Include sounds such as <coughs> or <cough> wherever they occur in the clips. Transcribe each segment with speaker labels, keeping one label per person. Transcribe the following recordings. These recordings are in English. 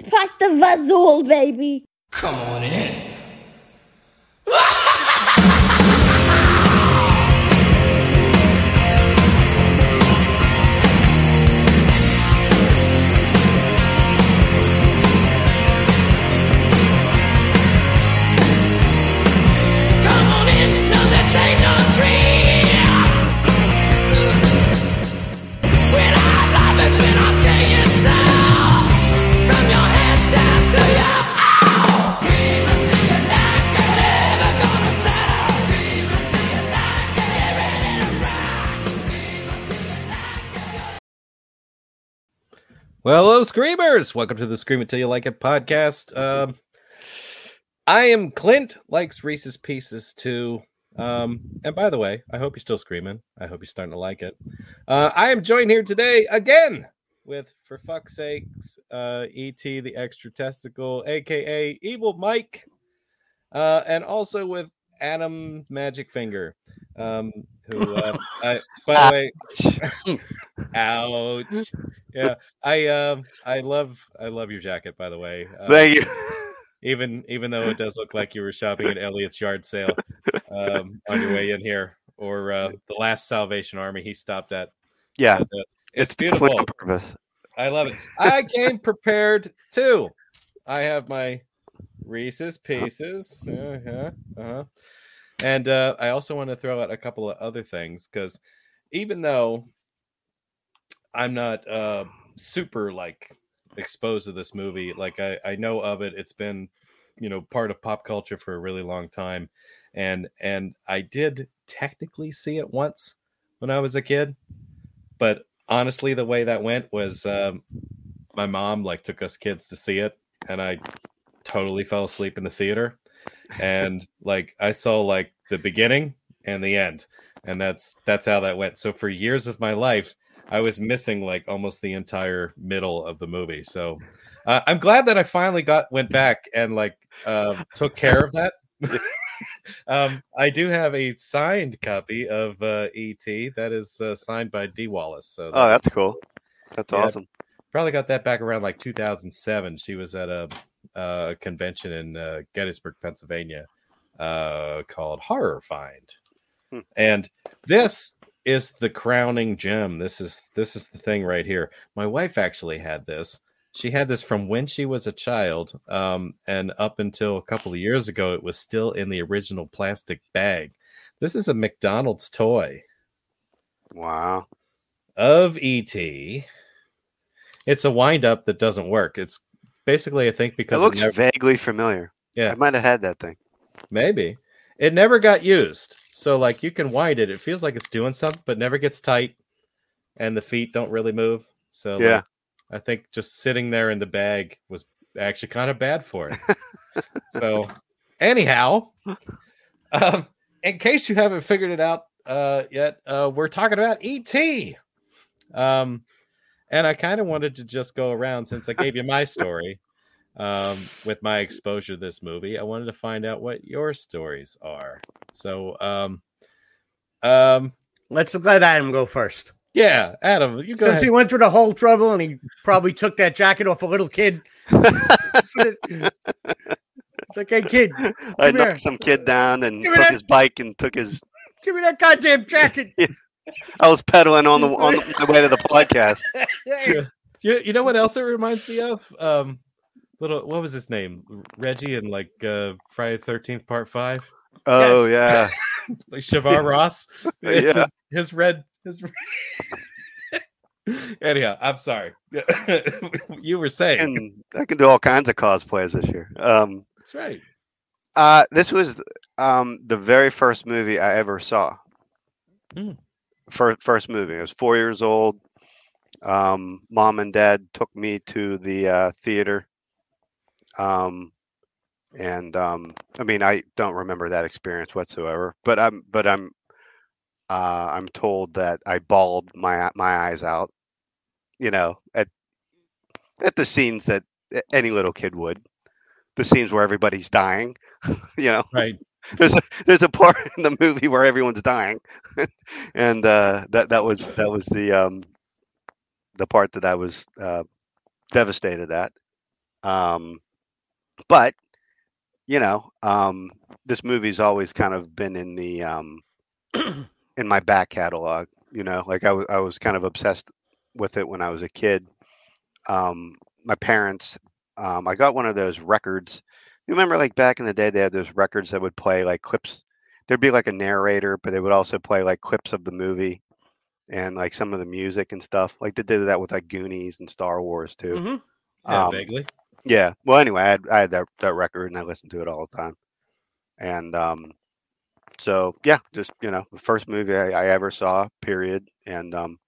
Speaker 1: It's pasta vazul, baby.
Speaker 2: Come on in.
Speaker 3: Well, hello, Screamers! Welcome to the Scream Until You Like It podcast. Um, I am Clint, likes Reese's Pieces too. Um, and by the way, I hope you're still screaming. I hope you're starting to like it. Uh, I am joined here today again with, for fuck's sakes, uh, E.T. the Extra Testicle, aka Evil Mike, uh, and also with Adam Magic Finger, um, who, uh, <laughs> I, by the way, <laughs> ouch. Yeah, I um I love I love your jacket by the way. Um,
Speaker 4: Thank you.
Speaker 3: even even though it does look like you were shopping at Elliot's yard sale um on your way in here or uh, the last Salvation Army he stopped at.
Speaker 4: Yeah,
Speaker 3: But, uh, it's,
Speaker 4: definitely
Speaker 3: beautiful. I love it. I came prepared too. I have my Reese's Pieces. Uh-huh, uh-huh. And uh, I also want to throw out a couple of other things because even though I'm not uh, super like exposed to this movie, like I, I know of it, it's been you know part of pop culture for a really long time, and and I did technically see it once when I was a kid, but honestly, the way that went was um, my mom like took us kids to see it, and I totally fell asleep in the theater, and like I saw like the beginning and the end, and that's that's how that went. So for years of my life, I was missing like almost the entire middle of the movie. So uh, I'm glad that I finally got went back and like uh, took care of that. <laughs> um, I do have a signed copy of uh, ET that is uh, signed by Dee Wallace. So
Speaker 4: Oh, that's cool. That's
Speaker 3: Yeah.
Speaker 4: awesome.
Speaker 3: probably got that back around like 2007. She was at a, uh convention in uh, Gettysburg, Pennsylvania, uh, called HorrorFind,
Speaker 4: Hmm.
Speaker 3: and this is the crowning gem. This is this is the thing right here. My wife actually had this. She had this from when she was a child, um, and up until a couple of years ago, it was still in the original plastic bag. This is a McDonald's toy
Speaker 4: Wow.
Speaker 3: of ET. It's a wind up that doesn't work. It's basically, I think, because It
Speaker 4: looks
Speaker 3: never,
Speaker 4: vaguely familiar.
Speaker 3: Yeah.
Speaker 4: I might have had that thing.
Speaker 3: maybe it never got used. So, like, you can wind it. It feels like it's doing something, but never gets tight, and the feet don't really move. So, like,
Speaker 4: Yeah.
Speaker 3: I think just sitting there in the bag was actually kind of bad for it. <laughs> so, anyhow, um, in case you haven't figured it out uh, yet, uh, we're talking about ET. Um, and I kind of wanted to just go around since I gave you my <laughs> story um, with my exposure to this movie. I wanted to find out what your stories are. So, um, um,
Speaker 5: Let's let Adam go first.
Speaker 3: yeah, Adam, you go
Speaker 5: Since
Speaker 3: ahead.
Speaker 5: he went through the whole trouble and he probably took that jacket off a little kid. it's like, hey, kid,
Speaker 4: I
Speaker 5: Come here.
Speaker 4: knocked some kid down and
Speaker 5: Give
Speaker 4: took his bike and took his.
Speaker 5: give me that goddamn jacket. <laughs>
Speaker 4: I was pedaling on the <laughs> on the, my way to the podcast.
Speaker 3: Yeah. You, you know what else it reminds me of? Um, little what was his name? Reggie in like uh, Friday Thirteenth Part Five,
Speaker 4: Oh yeah, <laughs>
Speaker 3: like Shavar Ross. <laughs>
Speaker 4: Yeah.
Speaker 3: his, his red. His... Anyhow, I'm sorry. you were saying
Speaker 4: and I can do all kinds of cosplays this year. Um,
Speaker 3: that's right.
Speaker 4: uh, this was um the very first movie I ever saw.
Speaker 3: Hmm.
Speaker 4: First first movie. I was four years old. Um, mom and dad took me to the uh, theater. Um, and um, I mean, I don't remember that experience whatsoever. But I'm, but I'm, uh, I'm told that I bawled my my eyes out. You know, at at the scenes that any little kid would. The scenes where everybody's dying. <laughs> you know,
Speaker 3: Right. <laughs>
Speaker 4: there's a, there's a part <laughs> in the movie where everyone's dying, <laughs> and uh, that that was that was the um, the part that I was uh, devastated at. Um, but you know, um, this movie's always kind of been in the um, <coughs> in my back catalog. You know, like I was I was kind of obsessed with it when I was a kid. Um, my parents, um, I got one of those records. You remember, like back in the day, they had those records that would play like clips. There'd be like a narrator, but they would also play like clips of the movie and like some of the music and stuff. Like they did that with like Goonies and Star Wars too.
Speaker 5: Mhm.
Speaker 3: Yeah,
Speaker 4: Um,
Speaker 3: vaguely.
Speaker 4: yeah. Well, anyway, I had, I had that that record and I listened to it all the time. And um, so yeah, just you know, the first movie I, I ever saw, period, and um,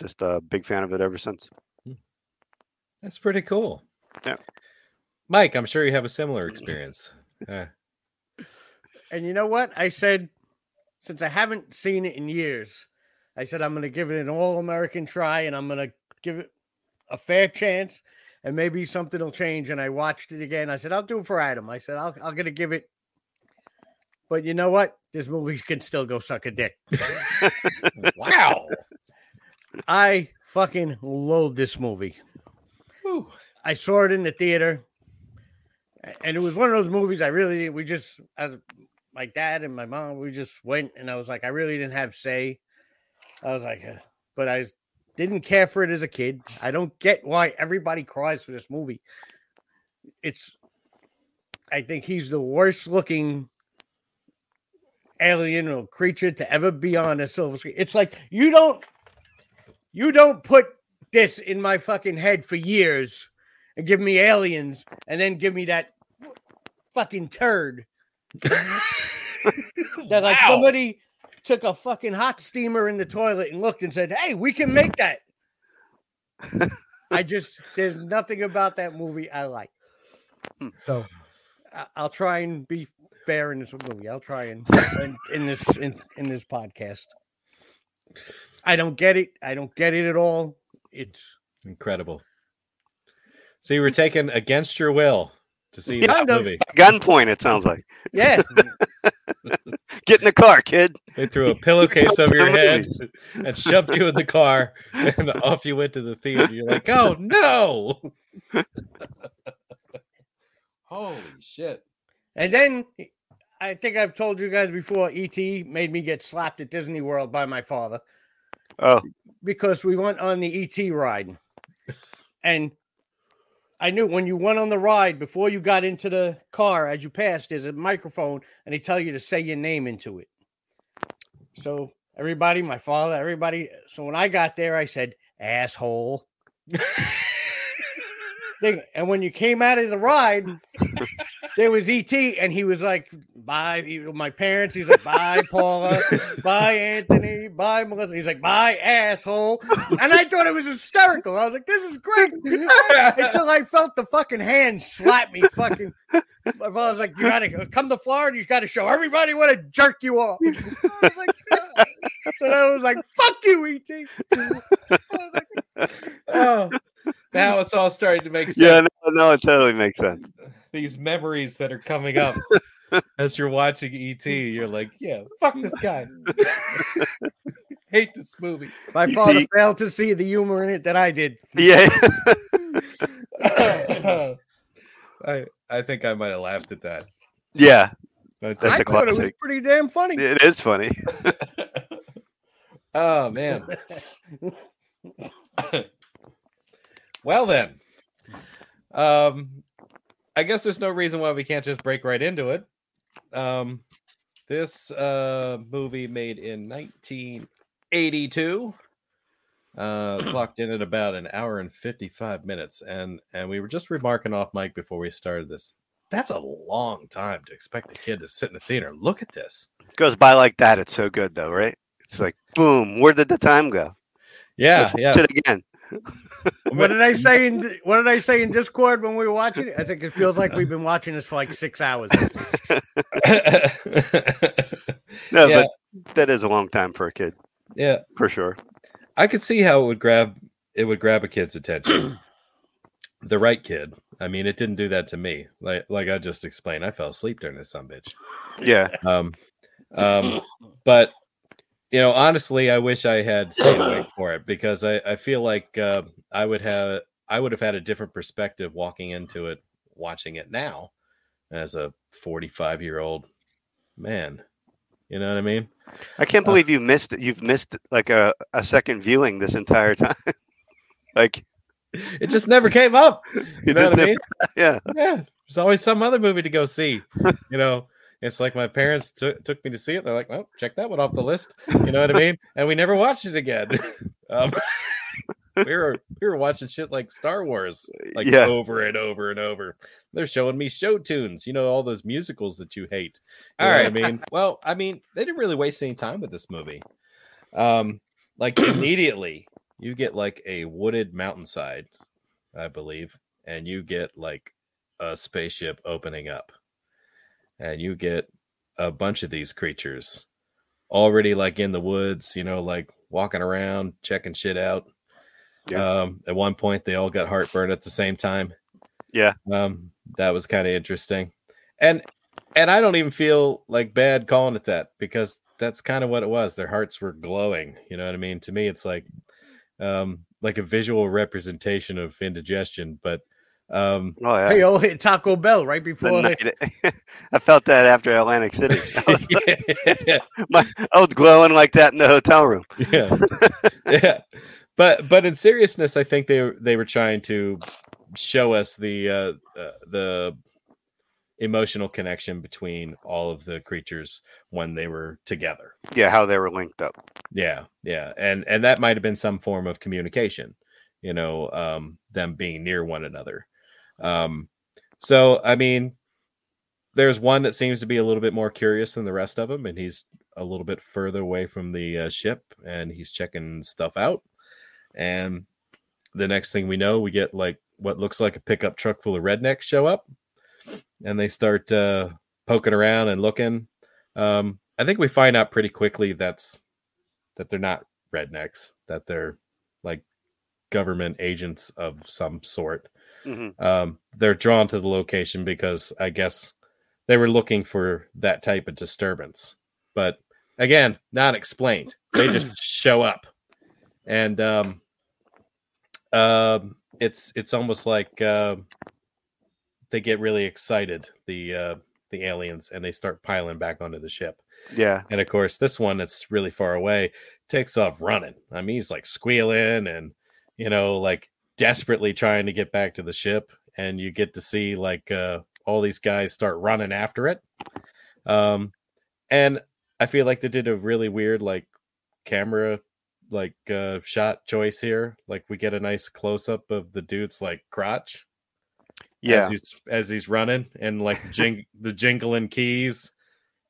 Speaker 4: just a big fan of it ever since.
Speaker 3: That's pretty cool.
Speaker 4: Yeah.
Speaker 3: Mike, I'm sure you have a similar <laughs> experience. Uh,
Speaker 5: And you know what? I said, since I haven't seen it in years, I said I'm going to give it an all American try and I'm going to give it a fair chance and maybe something will change. And I watched it again. I said, I'll do it for Adam. I said, I'll, I'm going to give it. But you know what? This movie can still go suck a dick. <laughs>
Speaker 3: wow.
Speaker 5: I fucking loathe this movie.
Speaker 3: Whew.
Speaker 5: I saw it in the theater, a- and it was one of those movies I really we just as my dad and my mom we just went, and I was like I really didn't have say. I was like, but I didn't care for it as a kid. I don't get why everybody cries for this movie. It's, I think he's the worst looking alien or creature to ever be on a silver screen. It's like you don't, you don't put this in my fucking head for years and give me aliens and then give me that fucking turd. <laughs> that like
Speaker 3: Wow.
Speaker 5: somebody took a fucking hot steamer in the toilet and looked and said, "Hey, we can make that." I just there's nothing about that movie I like. Hmm. So I- I'll try and be fair in this movie. I'll try and in, in this in, in this podcast. I don't get it. I don't get it at all. It's
Speaker 3: Incredible. So you were taken against your will to see
Speaker 5: Kind
Speaker 3: this movie.
Speaker 4: Gunpoint, it sounds like.
Speaker 5: yeah. <laughs>
Speaker 4: Get in the car, kid.
Speaker 3: They threw a pillowcase over your head and shoved you in the car, and off you went to the theater. You're like, oh no! <laughs> Holy shit!
Speaker 5: And then I think I've told you guys before, ET made me get slapped at Disney World by my father
Speaker 4: Oh,
Speaker 5: because we went on the ET ride. And I knew when you went on the ride, before you got into the car, as you passed, there's a microphone and they tell you to say your name into it. So everybody, my father, everybody. So when I got there, I said, asshole. <laughs> And when you came out of the ride, <laughs> there was ET, and he was like, "Bye." He, my parents. He's like, "Bye, Paula. <laughs> Bye, Anthony. Bye, Melissa." He's like, "Bye, asshole." And I thought it was hysterical. I was like, "This is great." <laughs> Until I felt the fucking hand slap me. Fucking. My father was like, "You gotta come to Florida. You gotta show everybody what a jerk you are." I was like, "God." so I was like, "Fuck you, ET." Like, <laughs>
Speaker 3: Oh, now it's all starting to make sense.
Speaker 4: yeah, no, no, it totally makes sense.
Speaker 3: These memories that are coming up <laughs> as you're watching ET, you're like, yeah, fuck this guy. <laughs> Hate this movie.
Speaker 5: My father failed to see the humor in it that I did.
Speaker 4: Yeah. <laughs>
Speaker 3: I I think I might have laughed at that.
Speaker 4: yeah,
Speaker 3: But
Speaker 4: That's
Speaker 5: I
Speaker 4: a
Speaker 5: thought it was pretty damn funny.
Speaker 4: it is funny.
Speaker 3: oh man. <coughs> well then. Um I guess there's no reason why we can't just break right into it. Um this uh movie made in 1982 uh <clears throat> clocked in at about an hour and 55 minutes and and we were just remarking off mic before we started this that's a long time to expect a kid to sit in the theater and look at this
Speaker 4: Goes by like that. It's so good, though, right? It's like, boom. Where did the time go?
Speaker 3: yeah
Speaker 4: Let's
Speaker 3: yeah
Speaker 4: it again. <laughs>
Speaker 5: What did I say in What did I say in Discord when we were watching it? I think it feels like we've been watching this for like six hours. <laughs>
Speaker 4: No,
Speaker 3: Yeah.
Speaker 4: but that is a long time for a kid,
Speaker 3: yeah
Speaker 4: for sure.
Speaker 3: I could see how it would grab it would grab a kid's attention. <clears throat> the right kid. I mean, it didn't do that to me. Like like I just explained, I fell asleep during this some bitch.
Speaker 4: Yeah.
Speaker 3: Um, um, but you know, honestly, I wish I had stayed away for it because I I feel like uh, I would have I would have had a different perspective walking into it, watching it now, as a 45 year old man. You know what I mean?
Speaker 4: I can't
Speaker 3: Uh,
Speaker 4: believe you missed it. You've missed like a, a second viewing this entire time. <laughs> like,
Speaker 3: It just never came up. <laughs> You know what I mean? <laughs>
Speaker 4: yeah,
Speaker 3: Yeah, there's always some other movie to go see. You know, it's like my parents took took me to see it. They're like, well, check that one off the list." <laughs> You know what I mean? And we never watched it again. <laughs> Um, <laughs> we were we were watching shit like Star Wars, like
Speaker 4: Yeah.
Speaker 3: over and over and over. They're showing me show tunes. You know, all those musicals that you hate. You
Speaker 5: All
Speaker 3: know
Speaker 5: right.
Speaker 3: what I mean, well, I mean, they didn't really waste any time with this movie. Um, like <clears throat> immediately, you get like a wooded mountainside, I believe, and you get like a spaceship opening up, and you get a bunch of these creatures already like in the woods, you know, like walking around, checking shit out.
Speaker 4: Yeah.
Speaker 3: Um, at one point, they all got heartburn at the same time.
Speaker 4: Yeah.
Speaker 3: Um, that was kind of interesting, and and I don't even feel like bad calling it that because that's kind of what it was. Their hearts were glowing. You know what I mean? To me, it's like, um, like a visual representation of indigestion. But, um,
Speaker 4: oh yeah.
Speaker 5: Hey, all hit Taco Bell right before they.
Speaker 4: night- <laughs> I felt that after Atlantic City.
Speaker 3: Yeah, <laughs>
Speaker 4: my, I was <laughs> glowing like that in the hotel room.
Speaker 3: yeah, yeah. But but in seriousness, I think they were they were trying to show us the uh, uh, the emotional connection between all of the creatures when they were together.
Speaker 4: Yeah, how they were linked up.
Speaker 3: Yeah, yeah, and and that might have been some form of communication, you know, um, them being near one another. Um, so I mean, there's one that seems to be a little bit more curious than the rest of them, and he's a little bit further away from the uh, ship, and he's checking stuff out. And the next thing we know, we get like what looks like a pickup truck full of rednecks show up, and they start uh, poking around and looking. Um, I think we find out pretty quickly that's that they're not rednecks, that they're like government agents of some sort.
Speaker 4: Hmm
Speaker 3: Um, they're drawn to the location because I guess they were looking for that type of disturbance. But again, not explained. They just <clears throat> show up, and um, um, it's it's almost like uh, they get really excited the uh, the aliens and they start piling back onto the ship.
Speaker 4: Yeah.
Speaker 3: And of course, this one that's really far away takes off running. I mean, he's like squealing and, you know, like desperately trying to get back to the ship. And you get to see like uh, all these guys start running after it. Um, and I feel like they did a really weird, like, camera like uh shot choice here like we get a nice close up of the dude's like crotch as
Speaker 4: Yeah.
Speaker 3: he's as he's running and like jing <laughs> the jingling keys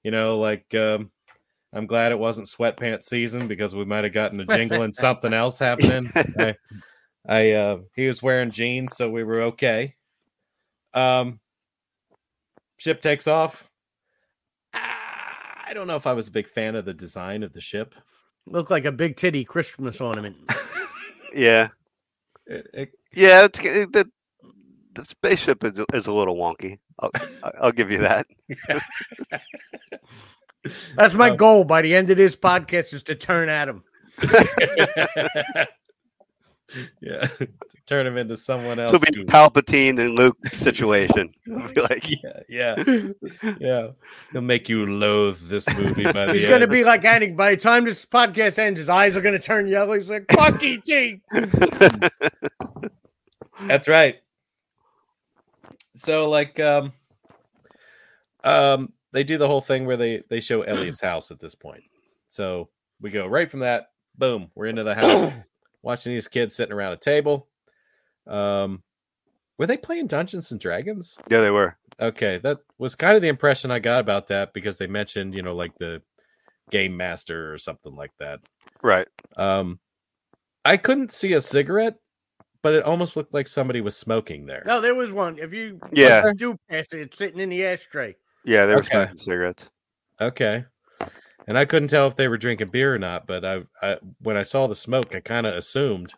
Speaker 3: you know like um i'm glad it wasn't sweatpants season because we might have gotten a jingling something else happening <laughs> i i uh he was wearing jeans so we were okay um ship takes off Ah, i don't know if i was a big fan of the design of the ship
Speaker 5: Looked like a big titty Christmas ornament. <laughs>
Speaker 4: Yeah.
Speaker 3: It- it-
Speaker 4: Yeah. It's it, the the spaceship is, is a little wonky. I'll, I'll give you that.
Speaker 5: That's my
Speaker 3: Um,
Speaker 5: goal by the end of this podcast is to turn at him. <laughs> <laughs>
Speaker 3: yeah turn him into someone else
Speaker 4: This will be
Speaker 3: who-
Speaker 4: Palpatine and Luke situation. <laughs> I'll be like,
Speaker 3: yeah yeah <laughs> yeah he'll make you loathe this movie by the
Speaker 5: He's going to be like Annie. By the time this podcast ends, his eyes are going to turn yellow. He's like, fuck E.T.
Speaker 3: That's right. So like um um they do the whole thing where they they show Elliot's house at this point. So we go right from that, boom, we're into the house, <clears throat> watching these kids sitting around a table. Um were they playing Dungeons and Dragons?
Speaker 4: yeah, they were.
Speaker 3: Okay, that was kind of the impression I got about that because they mentioned, you know, like the game master or something like that.
Speaker 4: Right.
Speaker 3: Um I couldn't see a cigarette, but it almost looked like somebody was smoking there.
Speaker 5: No, there was one. If you
Speaker 4: Yeah.
Speaker 5: do pass it, it's sitting in the ashtray.
Speaker 4: Yeah, they were
Speaker 3: Okay.
Speaker 4: smoking cigarettes.
Speaker 3: Okay. And I couldn't tell if they were drinking beer or not, but I, I when I saw the smoke, I kind of assumed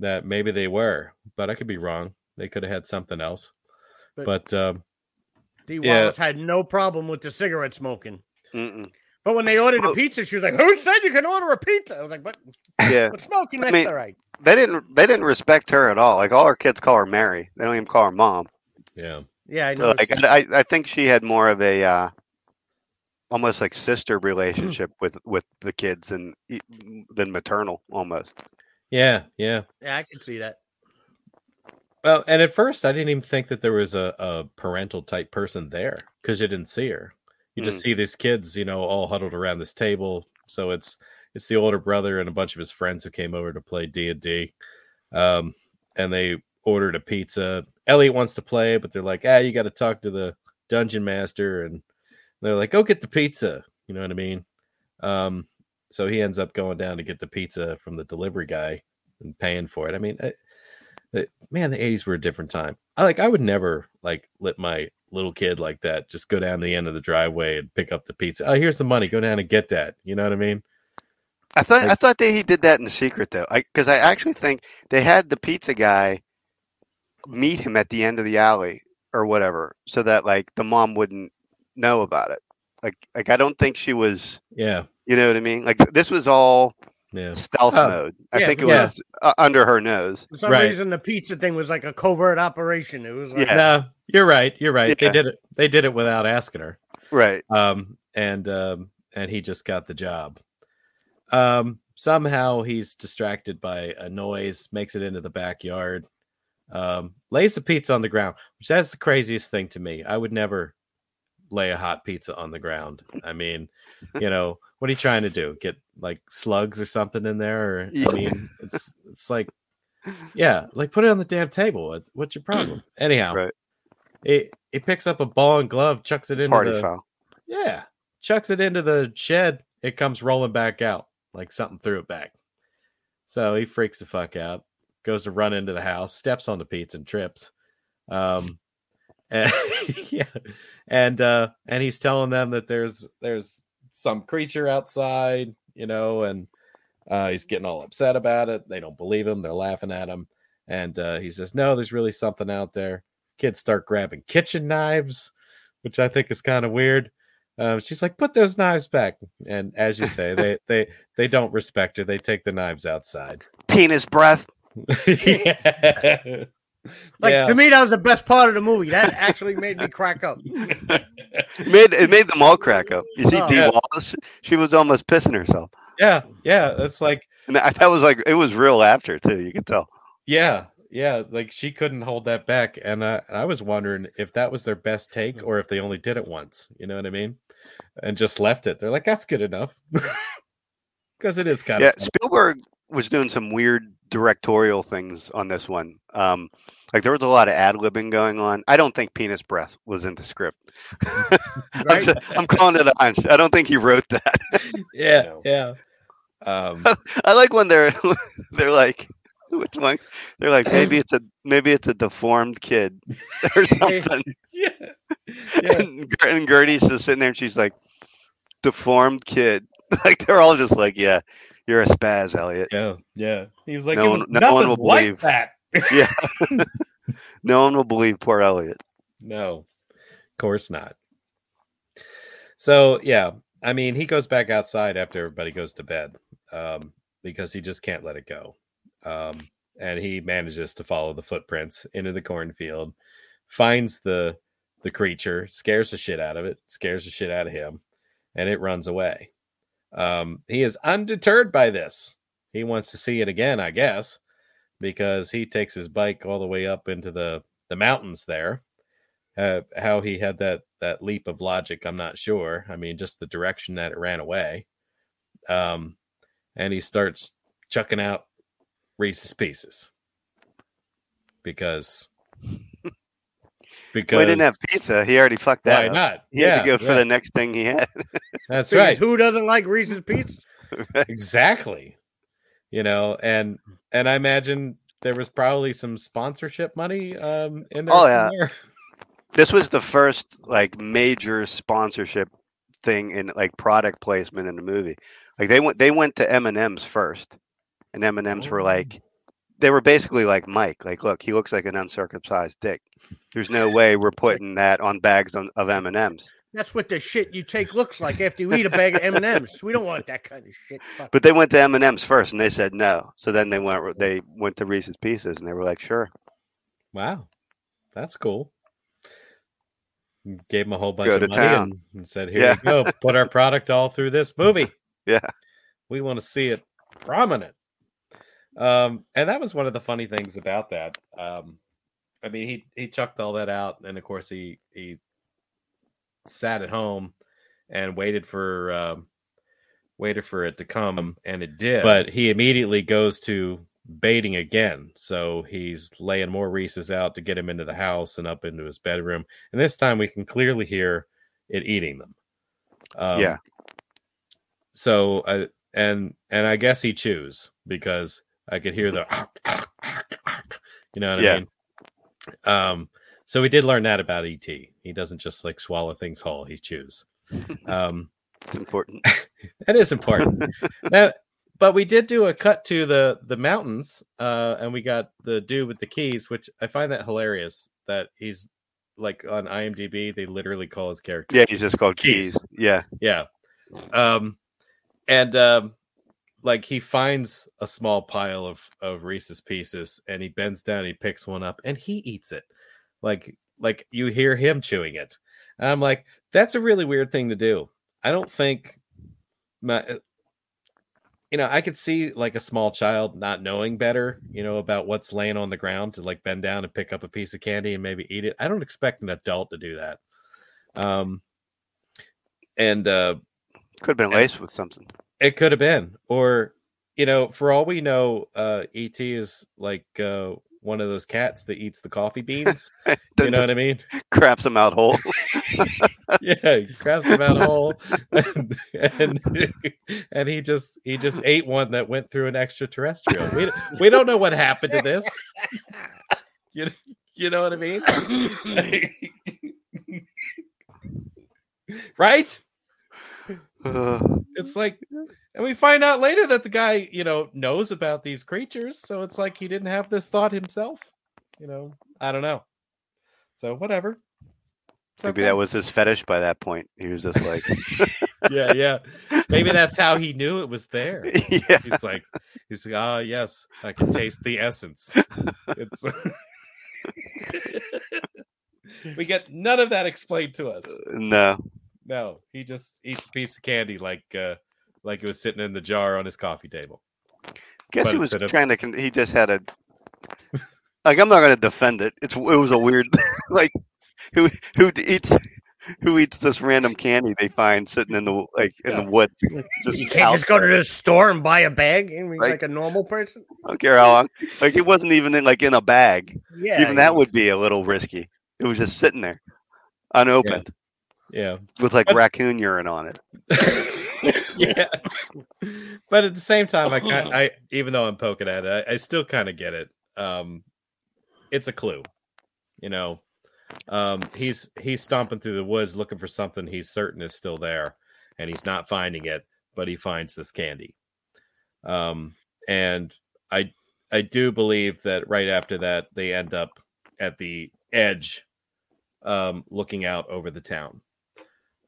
Speaker 3: that maybe they were, but I could be wrong. They could have had something else.
Speaker 5: But-
Speaker 3: But um,
Speaker 5: Dee.
Speaker 3: Yeah.
Speaker 5: Wallace had no problem with the cigarette smoking.
Speaker 4: Mm-mm.
Speaker 5: But when they ordered a
Speaker 4: Oh.
Speaker 5: pizza, she was like, "Who said you can order a pizza?" I was like, "But
Speaker 4: Yeah.
Speaker 5: but smoking,
Speaker 4: I
Speaker 5: that's
Speaker 4: mean-
Speaker 5: all right."
Speaker 4: they didn't they didn't respect her at all. Like all her kids call her Mary. They don't even call her mom.
Speaker 3: Yeah.
Speaker 5: Yeah, I
Speaker 4: So,
Speaker 5: know.
Speaker 4: like I, I think she had more of a uh, almost like sister relationship with with the kids than e, than maternal almost.
Speaker 3: Yeah. Yeah.
Speaker 5: yeah, I can see that.
Speaker 3: Well, and at first I didn't even think that there was a, a parental type person there because you didn't see her. You just
Speaker 4: Mm.
Speaker 3: see these kids, you know, all huddled around this table. So it's it's the older brother and a bunch of his friends who came over to play D and D, um, and they ordered a pizza. Elliot wants to play, but they're like, ah, you got to talk to the dungeon master, and they're like, go get the pizza. You know what I mean? Um, so he ends up going down to get the pizza from the delivery guy and paying for it. I mean, I, the- man, the '80s were a different time. I like, I would never like let my little kid like that just go down to the end of the driveway and pick up the pizza. Oh, here's the money. Go down and get that. You know what I mean?
Speaker 4: I thought I thought that he did that in secret though, because I, actually think they had the pizza guy meet him at the end of the alley or whatever, so that like the mom wouldn't know about it. Like like I don't think she was,
Speaker 3: Yeah,
Speaker 4: you know what I mean? Like this was all
Speaker 3: yeah,
Speaker 4: stealth
Speaker 3: Oh,
Speaker 4: mode. I
Speaker 5: yeah,
Speaker 4: think it
Speaker 3: yeah.
Speaker 4: was uh, under her nose.
Speaker 5: For some
Speaker 3: Right.
Speaker 5: reason, the pizza thing was like a covert operation. It was like,
Speaker 4: Yeah.
Speaker 3: No, you're right. You're right. They did it. They did it without asking her.
Speaker 4: Right.
Speaker 3: Um, and um, and he just got the job. Um, somehow he's distracted by a noise, makes it into the backyard, um, lays the pizza on the ground, which that's the craziest thing to me. I would never lay a hot pizza on the ground. I mean, you know, what are you trying to do? Get like slugs or something in there? Or
Speaker 4: Yeah.
Speaker 3: I mean, it's it's like, yeah, like put it on the damn table. What- What's your problem? <clears throat> Anyhow,
Speaker 4: Right.
Speaker 3: He he picks up a ball and glove, chucks it into
Speaker 4: Party
Speaker 3: the
Speaker 4: foul.
Speaker 3: yeah, chucks it into the shed. It comes rolling back out like something threw it back. So he freaks the fuck out, goes to run into the house, steps on the pizza and trips. Um, and, <laughs> yeah, and uh, and he's telling them that there's there's some creature outside, you know, and uh, he's getting all upset about it. They don't believe him. They're laughing at him, and uh, he says, "No, there's really something out there." Kids start grabbing kitchen knives, which I think is kind of weird. Um, she's like, "Put those knives back," and as you say, they they they don't respect her. They take the knives outside.
Speaker 4: Penis breath. <laughs>
Speaker 3: yeah. <laughs>
Speaker 5: like
Speaker 3: Yeah.
Speaker 5: to me, that was the best part of the movie. That actually made me crack up.
Speaker 4: It <laughs> made it made them all crack up. You see,
Speaker 5: Oh.
Speaker 4: Dee
Speaker 3: Yeah.
Speaker 4: Wallace, she was almost pissing herself,
Speaker 3: yeah, yeah. That's like,
Speaker 4: and that, that was like it was real laughter too. You could tell.
Speaker 3: yeah, yeah. Like she couldn't hold that back, and uh, I was wondering if that was their best take or if they only did it once. You know what I mean? And just left it. They're like, "That's good enough," <laughs> because it is kind
Speaker 4: Yeah,
Speaker 3: of
Speaker 4: Spielberg was doing some weird directorial things on this one. Um, like there was a lot of ad libbing going on. I don't think penis breath was in the script. <laughs> I'm, just- I'm calling it a hunch. I don't think he wrote that. <laughs>
Speaker 3: yeah,
Speaker 5: No.
Speaker 3: yeah. Um, <laughs>
Speaker 4: I like when they're they're like, which one? They're like maybe it's a maybe it's a deformed kid or something.
Speaker 3: yeah, yeah.
Speaker 4: And, and Gertie's just sitting there and she's like, deformed kid. Like they're all just like, yeah, you're a spaz, Elliot.
Speaker 3: Yeah, yeah. He was like,
Speaker 4: No
Speaker 3: it
Speaker 4: one-
Speaker 3: was
Speaker 4: no one will
Speaker 3: like
Speaker 4: believe.
Speaker 3: that. <laughs>
Speaker 4: Yeah. no one will believe poor Elliot.
Speaker 3: No, of course not. So yeah, I mean, he goes back outside after everybody goes to bed um, because he just can't let it go, um, and he manages to follow the footprints into the cornfield, finds the the creature, scares the shit out of it, scares the shit out of him, and it runs away. Um, he is undeterred by this. He wants to see it again, I guess, because he takes his bike all the way up into the the mountains there. Uh, how he had that that leap of logic i'm not sure. I mean just the direction that it ran away. Um and he starts chucking out reese's pieces because because
Speaker 4: he didn't have pizza. He already fucked that
Speaker 3: why
Speaker 4: up.
Speaker 3: not
Speaker 4: He had to go for the next thing he had. <laughs>
Speaker 3: that's
Speaker 5: Because
Speaker 3: right
Speaker 5: Who doesn't like Reese's Pieces? <laughs>
Speaker 3: exactly you know and and i imagine there was probably some sponsorship money um in there
Speaker 4: Oh, yeah. this was the first like major sponsorship thing in like product placement in the movie. Like they went they went to M and M's first, and M and M's were
Speaker 3: Oh.
Speaker 4: like they were basically like Mike. Like, look, he looks like an uncircumcised dick. There's no way we're putting that on bags on, of M and M's.
Speaker 5: That's what the shit you take looks like after you eat a bag of M and M's. We don't want that kind of shit. Fuck.
Speaker 4: But they went to M and M's first, and they said no. So then they went. They went to Reese's Pieces, and they were like, "Sure."
Speaker 3: Wow, that's cool. Gave him a whole bunch
Speaker 4: Go
Speaker 3: of
Speaker 4: to
Speaker 3: money
Speaker 4: town.
Speaker 3: and, and said, "Here
Speaker 4: Yeah.
Speaker 3: you go. Put our product all through this movie. <laughs>
Speaker 4: Yeah.
Speaker 3: We want to see it prominent." Um, and that was one of the funny things about that. Um, I mean, he he chucked all that out, and of course he he sat at home and waited for um, waited for it to come, and it did. But he immediately goes to baiting again, so he's laying more Reese's out to get him into the house and up into his bedroom, and this time we can clearly hear it eating them. Um,
Speaker 4: Yeah.
Speaker 3: So, uh, and and I guess he chews because I could hear the, <laughs> you know what
Speaker 4: Yeah.
Speaker 3: I mean. Um, so we did learn that about ET. He doesn't just like swallow things whole; he chews. <laughs> Um,
Speaker 4: It's important. <laughs>
Speaker 3: that is important. now, but we did do a cut to the the mountains, uh, and we got the dude with the keys, which I find that hilarious. That he's like on IMDb, they literally call his character.
Speaker 4: Yeah, he's just called
Speaker 3: Keys.
Speaker 4: Keys. Yeah.
Speaker 3: Yeah. Um, and um, like he finds a small pile of of Reese's pieces, and he bends down, he picks one up, and he eats it. Like like you hear him chewing it. And I'm like, that's a really weird thing to do. I don't think my uh, you know, I could see like a small child not knowing better, you know, about what's laying on the ground to like bend down and pick up a piece of candy and maybe eat it. I don't expect an adult to do that. Um and uh
Speaker 4: Could have been laced with something.
Speaker 3: It could have been, or you know, for all we know, uh, ET is like uh, one of those cats that eats the coffee <laughs> beans. you know what I mean?
Speaker 4: Craps them out whole. <laughs>
Speaker 3: Yeah, craps them out whole, and, and <laughs> and he just he just ate one that went through an extraterrestrial. We we don't know what happened to this. You you know what I mean? right?
Speaker 4: Uh,
Speaker 3: it's like and we find out later that the guy you know knows about these creatures so it's like he didn't have this thought himself you know i don't know so whatever It's
Speaker 4: maybe
Speaker 3: okay.
Speaker 4: that was his fetish by that point. He was just like, <laughs>
Speaker 3: yeah yeah maybe that's how he knew it was there <laughs>
Speaker 4: yeah.
Speaker 3: he's like he's like ah yes i can taste the essence it's <laughs> we get none of that explained to us
Speaker 4: No.
Speaker 3: No he just eats a piece of candy like uh like it was sitting in the jar on his coffee table
Speaker 4: Guess
Speaker 3: But
Speaker 4: he was
Speaker 3: instead of-
Speaker 4: trying to. Con- he just had a. Like I'm not going to defend it. It's it was a weird <laughs> like who who eats who eats this random candy they find sitting in the like in
Speaker 3: Yeah.
Speaker 4: the woods. Just
Speaker 5: you can't
Speaker 4: out-
Speaker 5: just go to the store and buy a bag and be
Speaker 4: Like-
Speaker 5: like a normal person.
Speaker 4: I don't care how long. Like it wasn't even in like in a bag.
Speaker 5: Yeah,
Speaker 4: even that would be a little risky. It was just sitting there, unopened,
Speaker 3: yeah
Speaker 4: with like
Speaker 3: But-
Speaker 4: raccoon urine on it. <laughs>
Speaker 3: yeah. But at the same time, I, I even though I'm poking at it, I, I still kind of get it. Um, it's a clue, you know. Um, he's he's stomping through the woods looking for something he's certain is still there, and he's not finding it, but he finds this candy. Um, and I I do believe that right after that they end up at the edge, um, looking out over the town.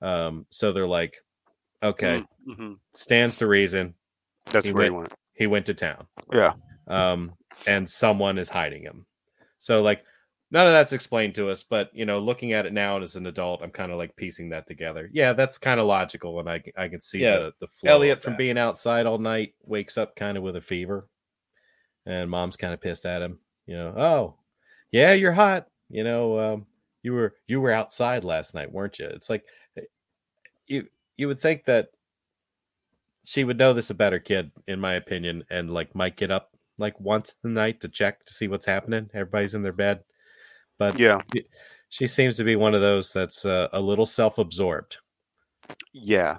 Speaker 3: Um, so they're like, okay,
Speaker 4: hmm
Speaker 3: stands to reason
Speaker 4: That's
Speaker 3: He
Speaker 4: where he
Speaker 3: went-
Speaker 4: went.
Speaker 3: he went to town.
Speaker 4: Yeah,
Speaker 3: um and someone is hiding him. So like none of that's explained to us but you know looking at it now as an adult i'm kind of like piecing that together. Yeah that's kind of logical and i i can see
Speaker 6: Yeah,
Speaker 3: the the flow
Speaker 6: Elliot
Speaker 3: from being outside all night wakes up kind of with a fever and mom's kind of pissed at him you know oh yeah you're hot you know um you were you were outside last night weren't you? It's like you you would think that she would know this about her kid, in my opinion, and like might get up like once the night to check to see what's happening. Everybody's in their bed, but
Speaker 4: yeah,
Speaker 3: she seems to be one of those that's uh, a little self-absorbed,
Speaker 4: yeah.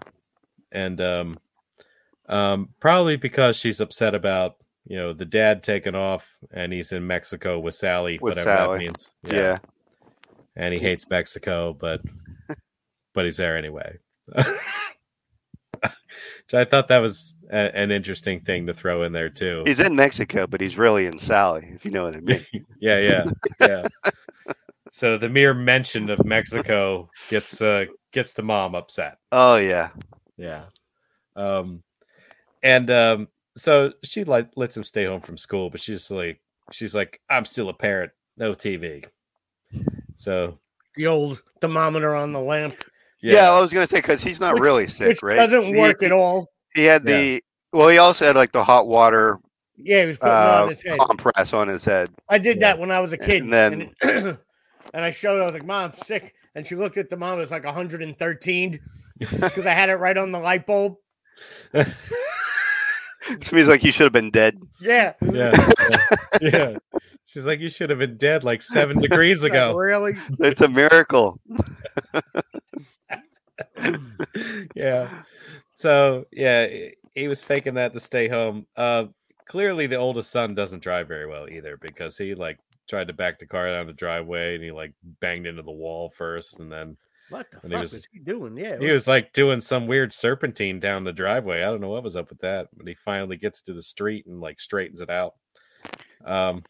Speaker 3: and um, um, probably because she's upset about you know the dad taking off and he's in Mexico with Sally,
Speaker 4: With
Speaker 3: whatever
Speaker 4: Sally.
Speaker 3: that means.
Speaker 4: Yeah.
Speaker 3: and he hates Mexico, but but he's there anyway. Which I thought that was a, an interesting thing to throw in there too.
Speaker 4: He's in Mexico, but he's really in Sally, if you know what I mean. <laughs>
Speaker 3: yeah, yeah, yeah. so the mere mention of Mexico gets uh, gets the mom upset.
Speaker 4: Oh yeah.
Speaker 3: Yeah. Um, and um, so she like lets him stay home from school, but she's like, she's like, I'm still a parent, no TV. So
Speaker 5: The old thermometer on the lamp,
Speaker 4: Yeah, I was gonna say because he's not
Speaker 5: Which-
Speaker 4: really sick,
Speaker 5: which
Speaker 4: right?
Speaker 5: doesn't
Speaker 4: He-
Speaker 5: work at all.
Speaker 4: He had
Speaker 3: Yeah.
Speaker 4: the well. He also had like the hot water
Speaker 5: Yeah, he was putting it
Speaker 4: uh,
Speaker 5: on his head.
Speaker 4: compress on his head.
Speaker 5: I did
Speaker 3: Yeah.
Speaker 5: that when I was a kid,
Speaker 4: And then-
Speaker 5: and, <clears throat> and I showed. her, I was like, "Mom, I'm sick," and she looked at the mom. It was like 113 because <laughs> I had it right on the light bulb. <laughs>
Speaker 4: Which means like you should have been dead.
Speaker 5: Yeah,
Speaker 3: yeah, yeah, yeah. She's like, you should have been dead like seven <laughs> degrees ago.
Speaker 5: really?
Speaker 4: It's a miracle. <laughs>
Speaker 3: yeah. So yeah, he- was faking that to stay home. Uh, clearly, the oldest son doesn't drive very well either because he like tried to back the car down the driveway and he like banged into the wall first, and then
Speaker 5: What the
Speaker 3: And he
Speaker 5: fuck
Speaker 3: was-
Speaker 5: is he doing? Yeah,
Speaker 3: he was like doing some weird serpentine down the driveway. I don't know what was up with that, but he finally gets to the street and like straightens it out. Um,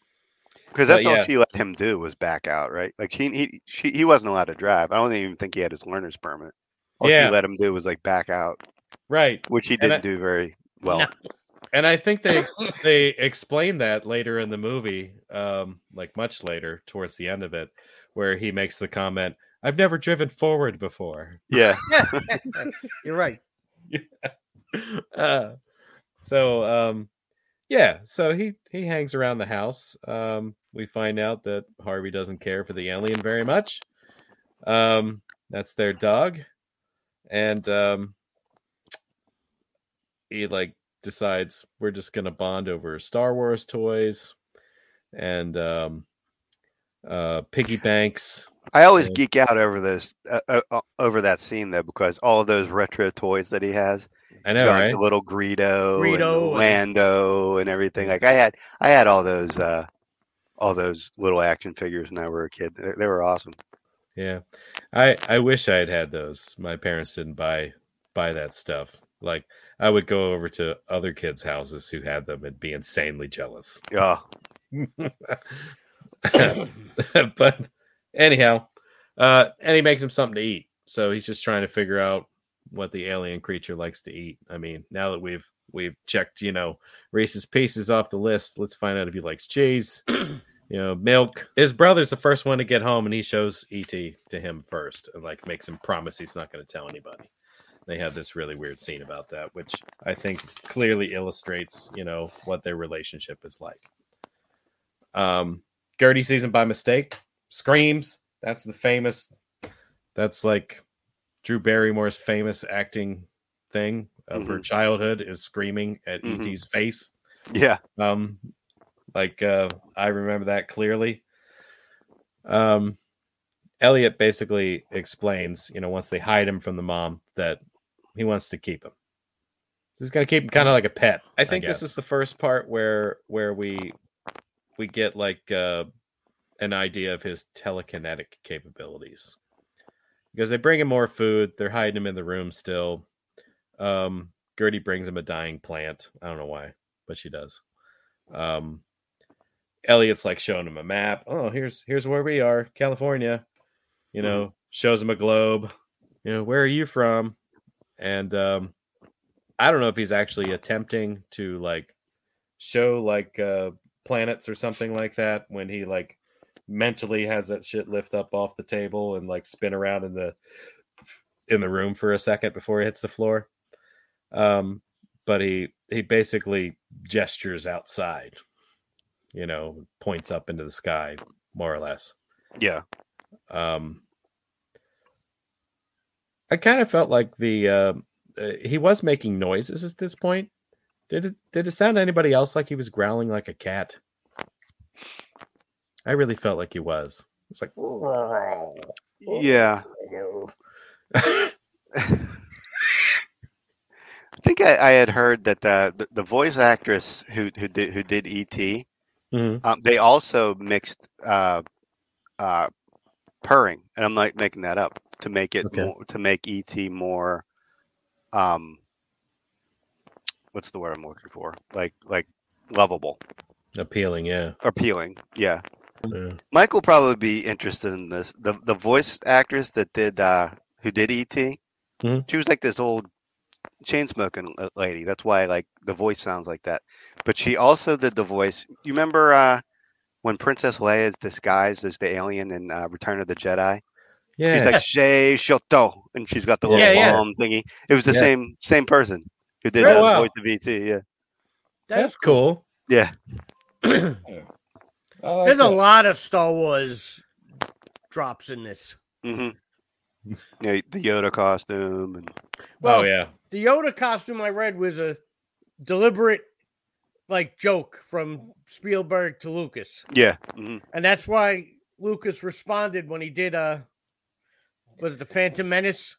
Speaker 4: Because
Speaker 3: But
Speaker 4: that's all
Speaker 3: yeah.
Speaker 4: she let him do was back out, right? Like he he she, he wasn't allowed to drive. I don't even think he had his learner's permit. All
Speaker 3: Yeah.
Speaker 4: she let him do was like back out,
Speaker 3: right.
Speaker 4: which he didn't
Speaker 3: I-
Speaker 4: do very well.
Speaker 5: No.
Speaker 3: and I think they ex- <laughs> they explain that later in the movie, um, like much later towards the end of it, where he makes the comment, "I've never driven forward before."
Speaker 4: Yeah, <laughs> <laughs>
Speaker 5: You're right.
Speaker 3: uh, so um, yeah, so he he hangs around the house. Um, we find out that Harvey doesn't care for the alien very much. Um, that's their dog, and um, he like decides we're just gonna bond over Star Wars toys and um, uh, piggy banks.
Speaker 4: I always
Speaker 3: Yeah.
Speaker 4: geek out over this uh, uh, over that scene though because all of those retro toys that he has.
Speaker 3: I know,
Speaker 4: got,
Speaker 3: right?
Speaker 4: the little Greedo,
Speaker 5: Greedo
Speaker 4: and
Speaker 5: and-
Speaker 4: Lando, and everything. Like I had, I had all those, uh, all those little action figures when I were a kid. They, they were awesome.
Speaker 3: Yeah, I I wish I had had those. My parents didn't buy buy that stuff. Like I would go over to other kids' houses who had them and be insanely jealous.
Speaker 4: Yeah, <laughs>
Speaker 3: but anyhow, uh, and he makes him something to eat. So he's just trying to figure out what the alien creature likes to eat. I mean, now that we've we've checked, you know, Reese's Pieces off the list, let's find out if he likes cheese, <clears throat> you know, milk. His brother's the first one to get home, and he shows ET to him first, and like makes him promise he's not going to tell anybody. They have this really weird scene about that, which I think clearly illustrates, you know, what their relationship is like. Um, Gertie sees him by mistake, screams. That's the famous. That's like Drew Barrymore's famous acting thing of her
Speaker 4: Mhm.
Speaker 3: childhood is screaming at
Speaker 4: Mhm.
Speaker 3: ET's face.
Speaker 4: yeah.
Speaker 3: Um, like uh, I remember that clearly. Um, Elliot basically explains, you know, once they hide him from the mom, that he wants to keep him. He's gonna keep him kind of like a pet. I think this is the first part where where we we get like uh, an idea of his telekinetic capabilities because they bring him more food. They're hiding him in the room still. Um, Gertie brings him a dying plant. I don't know why, but she does. Um, Elliot's like showing him a map. Oh, here's here's where we are, California. You know, shows him a globe. You know, where are you from? And um, I don't know if he's actually attempting to like show like uh, planets or something like that when he like mentally has that shit lift up off the table and like spin around in the in the room for a second before he hits the floor. Um, but he he basically gestures outside, you know, points up into the sky, more or less.
Speaker 4: Yeah.
Speaker 3: Um, I kind of felt like the uh, uh, he was making noises at this point. Did it did it sound to anybody else like he was growling like a cat? I really felt like he was. It's like
Speaker 4: Yeah. I think I, I had heard that the, the the voice actress who who did who did ET,
Speaker 3: Mhm.
Speaker 4: um, they also mixed uh, uh, purring, and I'm like making that up to make it
Speaker 3: Okay.
Speaker 4: more, to make ET more, um, what's the word I'm looking for? Like like lovable,
Speaker 3: appealing, yeah.
Speaker 4: appealing. Yeah,
Speaker 3: Yeah.
Speaker 4: Mike will probably be interested in this. The the voice actress that did uh, who who did ET.
Speaker 3: Mhm.
Speaker 4: She was like this old chain smoking lady. That's why like the voice sounds like that. But she also did the voice. You remember uh, when Princess Leia is disguised as the alien in uh, Return of the Jedi?
Speaker 3: Yeah.
Speaker 4: She's like Shay Shoto, and she's got the little
Speaker 5: Yeah, yeah.
Speaker 4: bomb thingy. It was the
Speaker 3: Yeah.
Speaker 4: same same person who did
Speaker 3: Really?
Speaker 4: the
Speaker 3: Wow.
Speaker 4: voice of ET. Yeah,
Speaker 3: That's cool.
Speaker 4: yeah. <clears throat>
Speaker 3: I like
Speaker 5: There's a lot of Star Wars drops in this.
Speaker 4: hmm Yeah, the Yoda costume and
Speaker 5: Well,
Speaker 3: oh yeah.
Speaker 5: the Yoda costume I read was a deliberate like joke from Spielberg to Lucas.
Speaker 4: yeah. hmm
Speaker 5: And that's why Lucas responded when he did uh was it the Phantom Menace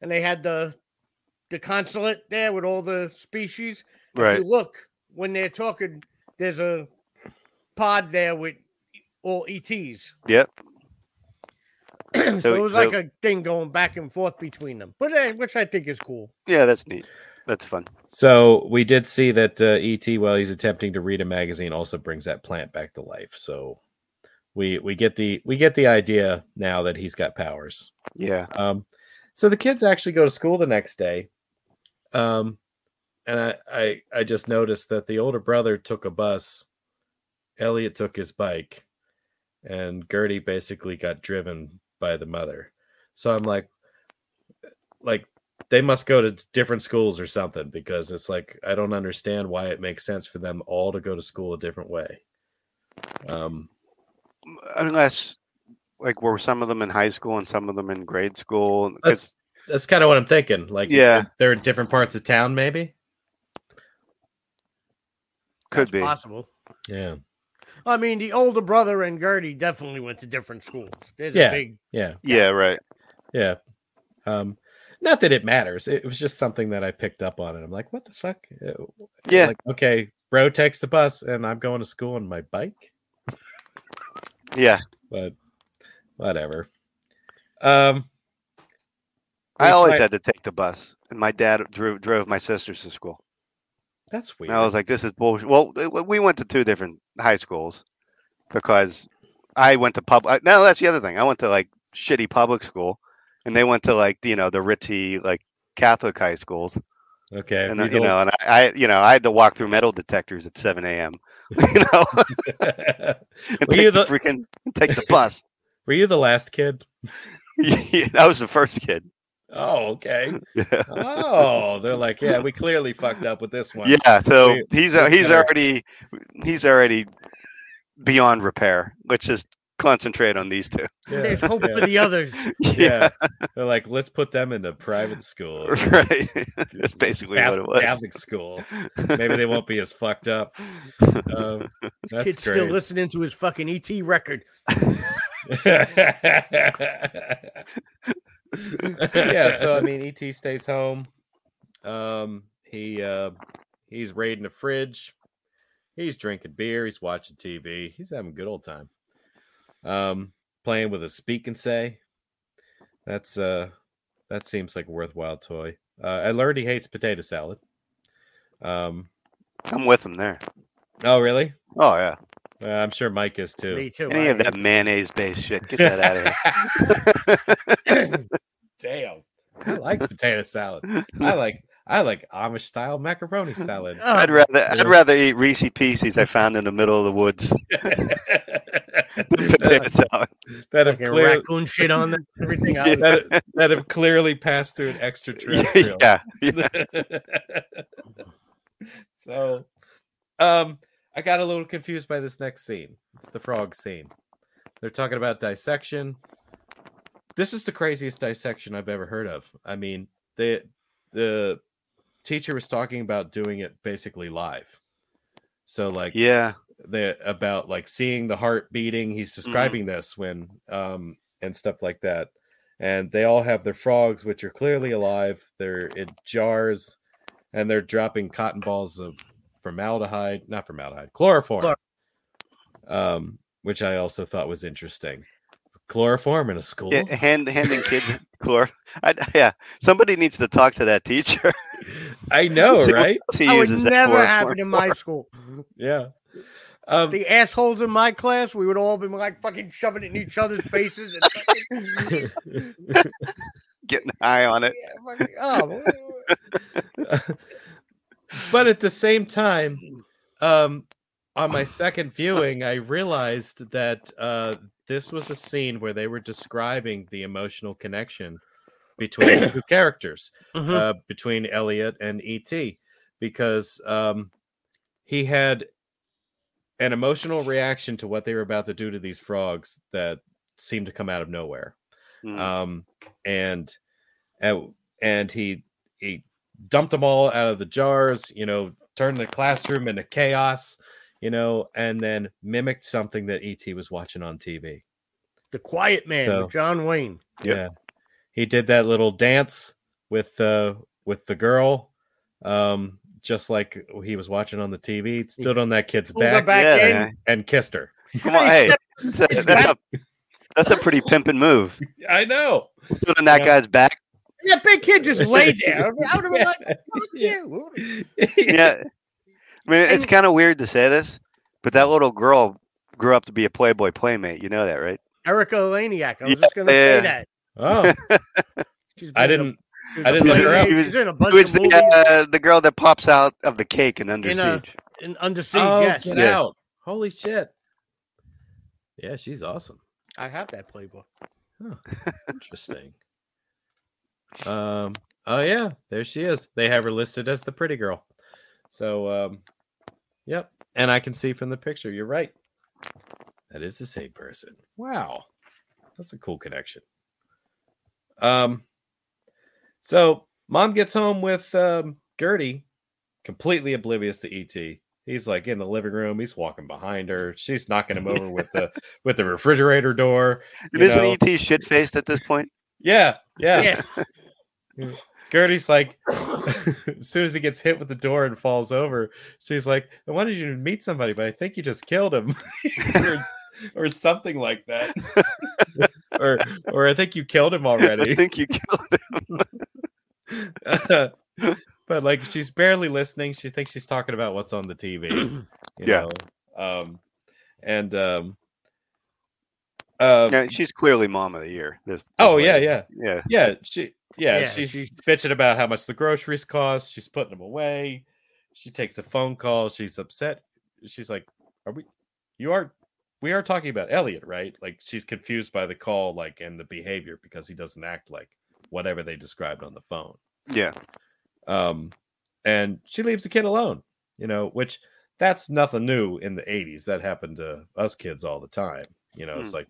Speaker 5: and they had the the consulate there with all the species. If
Speaker 4: Right.
Speaker 5: you look when they're talking, there's a pod there with all ETs.
Speaker 4: Yep. <clears throat>
Speaker 5: so,
Speaker 4: So-
Speaker 5: it was like a thing going back and forth between them, but uh, which I think is cool.
Speaker 4: Yeah, that's neat. That's fun.
Speaker 3: So we did see that uh, ET, while he's attempting to read a magazine, also brings that plant back to life. So we we get the we get the idea now that he's got powers.
Speaker 4: Yeah.
Speaker 3: Um, so the kids actually go to school the next day. Um, and I, I I just noticed that the older brother took a bus, Elliot took his bike, and Gertie basically got driven by the mother. So I'm like, like they must go to different schools or something because it's like I don't understand why it makes sense for them all to go to school a different way. Um,
Speaker 4: Unless like were some of them in high school and some of them in grade school.
Speaker 3: that's that's kind of what I'm thinking. Like,
Speaker 4: Yeah.
Speaker 3: they're in different parts of town, maybe.
Speaker 4: could
Speaker 5: That's
Speaker 4: be.
Speaker 5: possible.
Speaker 3: Yeah.
Speaker 5: I mean, the older brother and Gertie definitely went to different schools. There's
Speaker 3: Yeah.
Speaker 5: a big
Speaker 3: Yeah.
Speaker 4: Yeah, right.
Speaker 3: Yeah. Um, not that it matters. It was just something that I picked up on, and I'm like, "What the fuck?" Uh,
Speaker 4: Yeah.
Speaker 3: Like, okay, bro takes the bus, and I'm going to school on my bike.
Speaker 4: Yeah.
Speaker 3: But whatever. Um,
Speaker 4: I always
Speaker 3: find-
Speaker 4: had to take the bus, and my dad drove drove my sisters to school.
Speaker 3: That's weird.
Speaker 4: And I was like, "This is bullshit." Well, we went to two different high schools because I went to public. No, that's the other thing. I went to like shitty public school, and they went to like you know the ritzy like Catholic high schools.
Speaker 3: okay.
Speaker 4: And uh, you know, and I, I you know I had to walk through metal detectors at seven a.m. <laughs> You know, <laughs> and
Speaker 3: Were
Speaker 4: take
Speaker 3: you
Speaker 4: the
Speaker 3: the-
Speaker 4: freaking take the bus. <laughs>
Speaker 3: Were you the last kid?
Speaker 4: Yeah, I was the first kid.
Speaker 3: Oh, okay. <laughs>
Speaker 4: Yeah.
Speaker 3: Oh, they're like, yeah, we clearly fucked up with this one.
Speaker 4: Yeah, so
Speaker 3: We-
Speaker 4: he's
Speaker 3: we
Speaker 4: he's
Speaker 3: better-
Speaker 4: already he's already beyond repair. Let's just concentrate on these two.
Speaker 3: Yeah,
Speaker 5: there's hope <laughs>
Speaker 3: yeah.
Speaker 5: for the others. <laughs>
Speaker 3: yeah. They're like, let's put them into private school.
Speaker 4: right. That's basically what it
Speaker 3: Catholic,
Speaker 4: was.
Speaker 3: Catholic school. Maybe they won't be as fucked up. Um, that's
Speaker 5: Kid's still listening to his fucking ET record. <laughs>
Speaker 3: yeah, so I mean, ET stays home. Um, he uh, he's raiding the fridge. He's drinking beer. He's watching TV. He's having a good old time. Um, playing with a speak and say. That's uh, that seems like a worthwhile toy. Uh, I learned he hates potato salad. Um,
Speaker 4: I'm with him there.
Speaker 3: oh really?
Speaker 4: Oh yeah.
Speaker 3: Uh, I'm sure Mike is too.
Speaker 5: Me too.
Speaker 4: Any
Speaker 5: I
Speaker 4: of that mayonnaise based shit. Get that out of here. <laughs> <laughs>
Speaker 3: Damn. I like potato salad. I <laughs> like I like Amish style macaroni salad.
Speaker 5: Oh,
Speaker 4: I'd rather
Speaker 3: Yeah.
Speaker 4: I'd rather eat Reese Pieces I found in the middle of the woods. <laughs> potato salad.
Speaker 3: that have
Speaker 5: fucking
Speaker 3: clear,
Speaker 5: raccoon shit on them, everything. I was-
Speaker 3: that, that have clearly passed through an extraterrestrial.
Speaker 4: yeah, yeah. <laughs>
Speaker 3: so, um, I got a little confused by this next scene. It's the frog scene. They're talking about dissection. This is the craziest dissection I've ever heard of. I mean, the the teacher was talking about doing it basically live. So, like,
Speaker 4: Yeah.
Speaker 3: the about like seeing the heart beating. He's describing this when um and stuff like that. And they all have their frogs, which are clearly alive. They're in jars, and they're dropping cotton balls of formaldehyde, not formaldehyde, chloroform.
Speaker 5: Chlor-
Speaker 3: Um, which I also thought was interesting. Chloroform in a school.
Speaker 4: Yeah, hand handing kid <laughs> chlor. I, yeah, somebody needs to talk to that teacher. <laughs>
Speaker 3: I know, <laughs> right?
Speaker 4: else he
Speaker 5: that would
Speaker 4: uses that
Speaker 5: never
Speaker 4: chloroform
Speaker 5: happen in my school.
Speaker 3: Yeah. Um,
Speaker 5: The assholes in my class, we would all be like fucking shoving it in each other's faces. And fucking-
Speaker 4: getting high on it.
Speaker 5: Yeah, fucking- oh,
Speaker 3: but at the same time, um, on my second viewing, I realized that uh, this was a scene where they were describing the emotional connection between the two <coughs> characters,
Speaker 5: Mhm.
Speaker 3: uh, between Elliot and ET, because um, he had an emotional reaction to what they were about to do to these frogs that seemed to come out of nowhere
Speaker 4: Mm.
Speaker 3: um, and and and he he dumped them all out of the jars, you know, turned the classroom into chaos, you know, and then mimicked something that ET was watching on TV.
Speaker 5: the Quiet Man
Speaker 3: So-
Speaker 5: with John Wayne.
Speaker 4: Yep.
Speaker 3: Yeah, he did that little dance with uh with the girl, um, just like he was watching on the TV. Stood on that kid's back,
Speaker 5: back
Speaker 4: Yeah.
Speaker 5: in.
Speaker 3: and kissed her.
Speaker 4: Come on, hey, that's a, that's a that's a pretty pimping move.
Speaker 3: I know.
Speaker 4: Stood on that
Speaker 3: Yeah.
Speaker 4: guy's back.
Speaker 5: That big kid just laid there. I would have been like, <laughs> fuck you.
Speaker 4: Yeah, I mean it's kind of weird to say this, but that little girl grew up to be a Playboy playmate. You know that, right?
Speaker 5: Erika Eleniak. I was
Speaker 4: Yeah,
Speaker 5: just going to
Speaker 4: yeah.
Speaker 5: say that.
Speaker 3: Oh, <laughs>
Speaker 5: She's
Speaker 3: I
Speaker 5: been in a-
Speaker 3: didn't.
Speaker 5: she was
Speaker 3: didn't
Speaker 4: look
Speaker 5: bunch
Speaker 4: her
Speaker 5: of-
Speaker 4: up.
Speaker 5: She's in a bunch
Speaker 4: Who is
Speaker 5: of movies.
Speaker 4: the uh, the girl that pops out of the cake and Under
Speaker 5: In a-
Speaker 4: Siege?
Speaker 5: in Under Siege,
Speaker 3: Oh,
Speaker 5: yes.
Speaker 3: get
Speaker 4: Yeah.
Speaker 3: out! Holy shit! Yeah, she's awesome.
Speaker 5: I have that Playboy.
Speaker 3: Interesting. um. Oh yeah, there she is. They have her listed as the pretty girl. So, um, yep. And I can see from the picture. You're right. That is the same person. Wow, that's a cool connection. Um. So, mom gets home with um, Gertie, completely oblivious to ET. He's like in the living room. He's walking behind her. She's knocking him over with the <laughs> with the refrigerator door.
Speaker 4: And
Speaker 3: you
Speaker 4: isn't
Speaker 3: know.
Speaker 4: ET shit faced at this point?
Speaker 3: Yeah, yeah.
Speaker 5: Yeah. <laughs>
Speaker 3: Gertie's like, <laughs> as soon as he gets hit with the door and falls over, she's like, I wanted you to meet somebody, but I think you just killed him. <laughs> or, or something like that. <laughs> or or I think you killed him already.
Speaker 4: I think you killed him.
Speaker 3: but like she's barely listening. She thinks she's talking about what's on the TV. <clears throat> You
Speaker 4: Yeah.
Speaker 3: Know? Um and um uh,
Speaker 4: Yeah, she's clearly mom of the year. This. this
Speaker 3: oh yeah,
Speaker 4: lady.
Speaker 3: yeah.
Speaker 4: yeah.
Speaker 3: Yeah, she yeah,
Speaker 5: Yeah,
Speaker 3: she's
Speaker 5: she's-
Speaker 3: bitching about how much the groceries cost. She's putting them away. She takes a phone call. She's upset. She's like, "Are we? You are? We are talking about Elliot, right?" Like she's confused by the call, like and the behavior because he doesn't act like whatever they described on the phone.
Speaker 4: Yeah.
Speaker 3: Um, and she leaves the kid alone. You know, which that's nothing new in the '80s. That happened to us kids all the time. You know, it's like,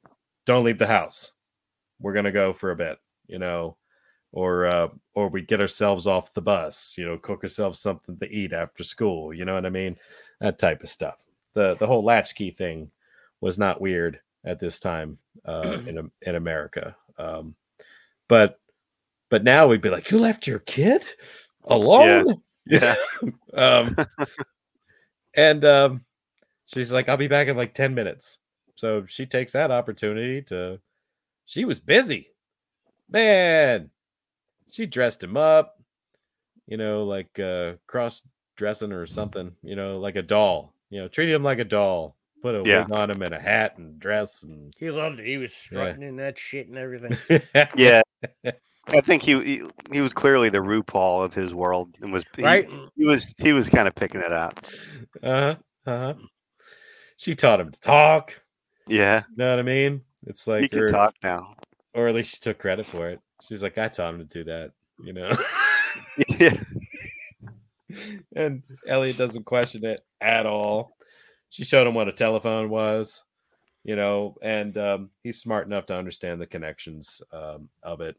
Speaker 3: don't leave the house. We're gonna go for a bit. You know, or uh, or we get ourselves off the bus. You know, cook ourselves something to eat after school. You know what I mean? That type of stuff. the The whole latchkey thing was not weird at this time uh, <clears throat> in in America. Um, but but now we'd be like, you left your kid alone.
Speaker 4: Yeah. <laughs>
Speaker 3: um, <laughs> and um, she's like, I'll be back in like 10 minutes. So she takes that opportunity to, she was busy. Man, she dressed him up, you know, like uh, cross dressing or something, you know, like a doll, you know, treated him like a doll, put a
Speaker 4: Yeah.
Speaker 3: wig on him and a hat and dress and
Speaker 5: He loved it. He was strutting in that shit and everything. <laughs>
Speaker 4: Yeah. I think he, he he was clearly the RuPaul of his world and was he,
Speaker 5: Right?
Speaker 4: He was he was kind of picking it up.
Speaker 3: Uh-huh. Uh-huh. She taught him to talk.
Speaker 4: Yeah,
Speaker 3: You know what I mean? It's like, or,
Speaker 4: talk now.
Speaker 3: or at least she took credit for it. She's like, I taught him to do that, you know? <laughs>
Speaker 4: Yeah, <laughs>
Speaker 3: and Elliot doesn't question it at all. She showed him what a telephone was, you know, and um, he's smart enough to understand the connections um, of it.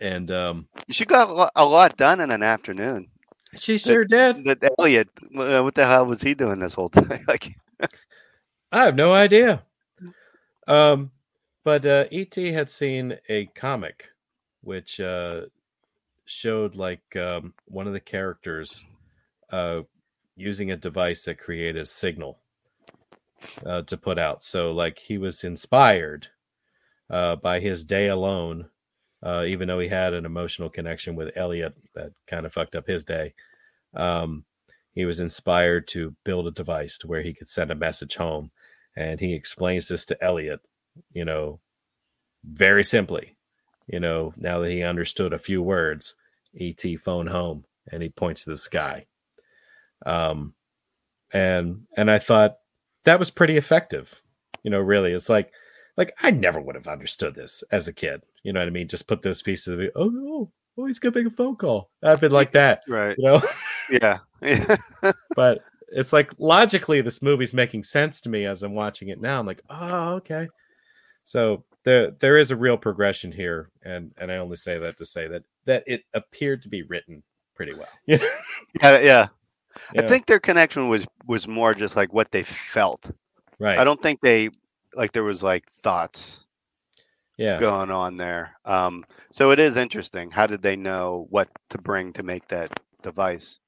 Speaker 3: And um,
Speaker 4: she got a lo- a lot done in an afternoon.
Speaker 3: she sure did.
Speaker 4: Elliot, uh, what the hell was he doing this whole <laughs> time? like,
Speaker 3: I have no idea. Um, but uh, ET had seen a comic which uh, showed like um, one of the characters uh, using a device that created a signal uh, to put out. So, like, he was inspired uh, by his day alone, uh, even though he had an emotional connection with Elliot that kind of fucked up his day. Um, he was inspired to build a device to where he could send a message home and he explains this to Elliot, you know, very simply. you know, now that he understood a few words, ET phone home and he points to the sky. Um and and I thought that was pretty effective. You know, really. It's like like I never would have understood this as a kid. You know what I mean? Just put those pieces of it. Oh no, oh he's gonna make a phone call. I've been like that, <laughs>
Speaker 4: Right.
Speaker 3: you know.
Speaker 4: Yeah. Yeah. <laughs>
Speaker 3: but it's like logically this movie's making sense to me as I'm watching it now. I'm like, oh, okay. So there there is a real progression here, and and I only say that to say that that it appeared to be written pretty well. <laughs> Yeah,
Speaker 4: yeah. Yeah. I think their connection was was more just like what they felt.
Speaker 3: right.
Speaker 4: I don't think they like there was like thoughts
Speaker 3: yeah,
Speaker 4: going on there. Um, so it is interesting. How did they know what to bring to make that device?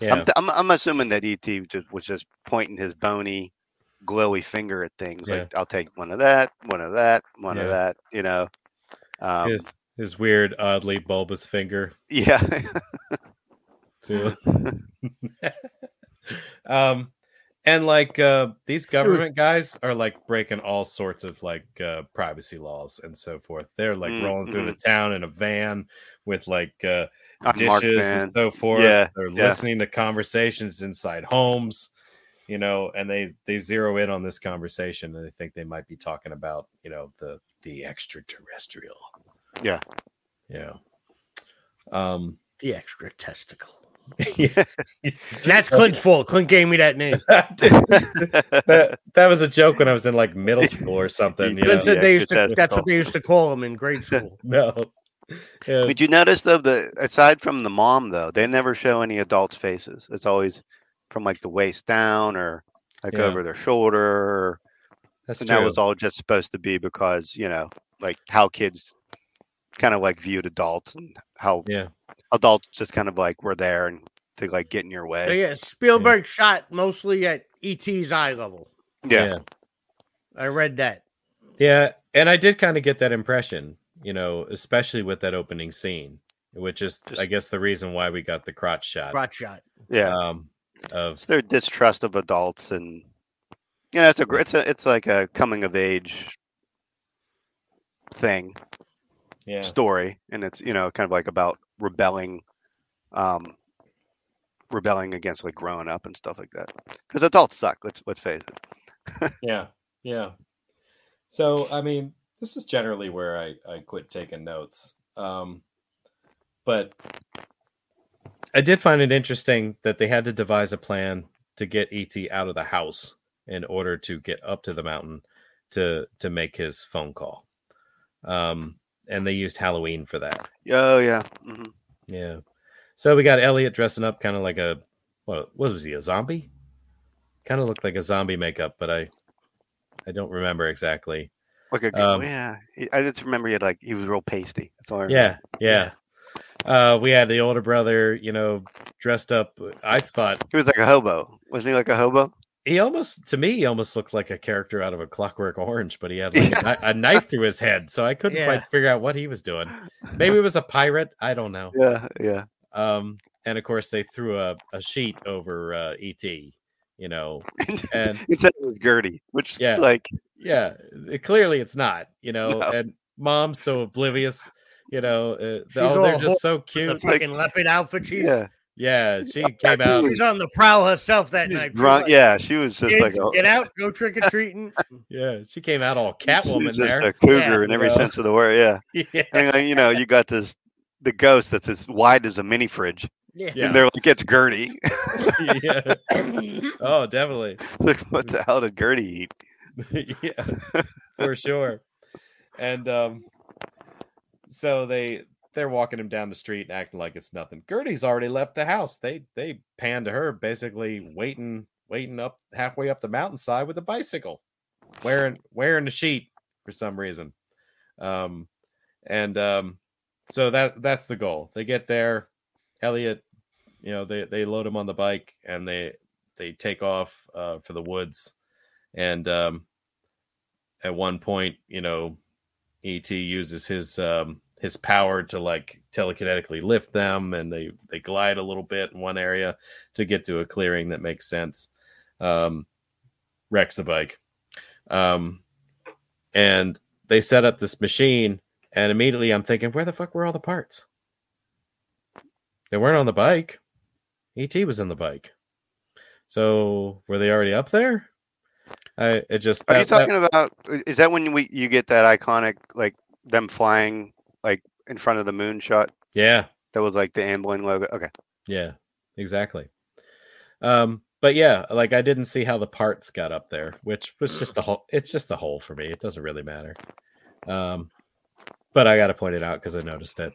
Speaker 3: Yeah,
Speaker 4: I'm, th- I'm I'm assuming that ET just was just pointing his bony, glowy finger at things.
Speaker 3: Yeah.
Speaker 4: Like I'll take one of that, one of that, one
Speaker 3: Yeah.
Speaker 4: of that. You know. Um,
Speaker 3: his, his weird, oddly bulbous finger
Speaker 4: yeah.
Speaker 3: too. <laughs> <laughs> um, and like uh, these government guys are like breaking all sorts of like uh, privacy laws and so forth. They're like
Speaker 4: Mm,
Speaker 3: rolling through the town in a van with like uh,
Speaker 4: Unmarked
Speaker 3: dishes and so forth.
Speaker 4: Yeah,
Speaker 3: They're
Speaker 4: yeah.
Speaker 3: listening to conversations inside homes, you know, and they they zero in on this conversation and they think they might be talking about, you know, the the extraterrestrial.
Speaker 4: Yeah.
Speaker 3: Yeah. Um
Speaker 5: The extra testicle. <laughs>
Speaker 3: yeah. <laughs>
Speaker 5: That's Clint's fault. Clint gave me that name. <laughs>
Speaker 3: that, that was a joke when I was in like middle school or something. You know?
Speaker 5: Clint said they used to. That's what they used to call him in grade school.
Speaker 3: No. Yeah,
Speaker 4: Did you notice though the aside from the mom though, they never show any adults' faces. It's always from like the waist down or like
Speaker 3: Yeah.
Speaker 4: over their shoulder. Or,
Speaker 3: that's
Speaker 4: and
Speaker 3: true.
Speaker 4: that was all just supposed to be because you know like how kids kind of like viewed adults and how
Speaker 3: yeah.
Speaker 4: adults just kind of like were there and to like get in your
Speaker 5: So,
Speaker 4: way.
Speaker 5: yeah, Spielberg shot mostly at ET's eye level.
Speaker 4: Yeah.
Speaker 3: yeah.
Speaker 5: I read that.
Speaker 3: Yeah, and I did kind of get that impression, you know, especially with that opening scene, which is, I guess, the reason why we got the crotch shot.
Speaker 5: Crotch shot.
Speaker 4: Yeah.
Speaker 3: Um, of
Speaker 4: It's their distrust of adults and you know it's a gr- it's a it's like a coming of age thing
Speaker 3: yeah,
Speaker 4: story and it's you know kind of like about rebelling um rebelling against like growing up and stuff like that because adults suck let's let's face it <laughs>
Speaker 3: yeah, yeah. So, I mean, this is generally where I I quit taking notes. Um, but I did find it interesting that they had to devise a plan to get ET out of the house in order to get up to the mountain to to make his phone call. Um, and they used Halloween for that.
Speaker 4: oh yeah hmm
Speaker 3: Yeah. So we got Elliot dressing up kind of like a what what was he, a zombie? Kind of looked like a zombie makeup, but I I don't remember exactly.
Speaker 4: Like a
Speaker 3: Um,
Speaker 4: yeah i just remember he had like he was real pasty that's all I remember.
Speaker 3: Yeah, yeah. Uh we had the older brother, you know, dressed up. I thought
Speaker 4: he was like a hobo wasn't he like a hobo
Speaker 3: he almost to me he almost looked like a character out of a clockwork orange, but he had like a, <laughs> a knife through his head, so I couldn't
Speaker 5: Yeah.
Speaker 3: quite figure out what he was doing. Maybe it was a pirate, I don't know.
Speaker 4: yeah yeah
Speaker 3: Um and of course they threw a, a sheet over uh ET, you know, <laughs> and
Speaker 4: he said it was gertie which
Speaker 3: Yeah.
Speaker 4: like
Speaker 3: yeah it- clearly it's not you know
Speaker 4: No.
Speaker 3: and mom's so oblivious you know uh,
Speaker 5: She's
Speaker 3: oh, they're just so
Speaker 5: The
Speaker 3: cute
Speaker 4: like-
Speaker 5: fucking leopard outfit. She's
Speaker 4: yeah
Speaker 3: yeah she came out
Speaker 5: she's on the prowl herself that
Speaker 4: She's
Speaker 5: night. She's
Speaker 4: drunk
Speaker 5: like,
Speaker 4: yeah she was just like
Speaker 5: Kids,
Speaker 4: a,
Speaker 5: get out, go trick or treating. <laughs>
Speaker 3: yeah she came out all
Speaker 4: she
Speaker 3: catwoman
Speaker 4: was just
Speaker 3: there
Speaker 4: a cougar
Speaker 5: Yeah,
Speaker 4: in every
Speaker 3: you know.
Speaker 4: sense of the word yeah <laughs>
Speaker 3: yeah
Speaker 4: and uh, you know you got this the ghost that's as wide as a mini fridge
Speaker 5: Yeah.
Speaker 3: Yeah.
Speaker 4: and they're like it's gertie <laughs>
Speaker 3: yeah oh definitely
Speaker 4: like what the hell did gertie eat <laughs>
Speaker 3: yeah. <laughs> For sure. And um so they they're walking him down the street and acting like it's nothing. Gertie's already left the house. They they pan to her basically waiting waiting up halfway up the mountainside with a bicycle wearing wearing the sheet for some reason. Um and um so that that's the goal. They get there. Elliot you know they they load him on the bike and they they take off uh for the woods and um at one point you know et uses his um his power to like telekinetically lift them and they they glide a little bit in one area to get to a clearing that makes sense um wrecks the bike um and they set up this machine and immediately I'm thinking, where the fuck were all the parts? They weren't on the bike. ET was in the bike. So were they already up there? I it just
Speaker 4: Are you
Speaker 3: that- that-
Speaker 4: talking about? Is that when we you get that iconic like them flying like in front of the moon shot?
Speaker 3: yeah,
Speaker 4: That was like the Amblin logo. Okay.
Speaker 3: yeah, exactly. Um, but yeah, like I didn't see how the parts got up there, which was just a hole. It's just a hole for me. It doesn't really matter. Um, but I got to point it out because I noticed it.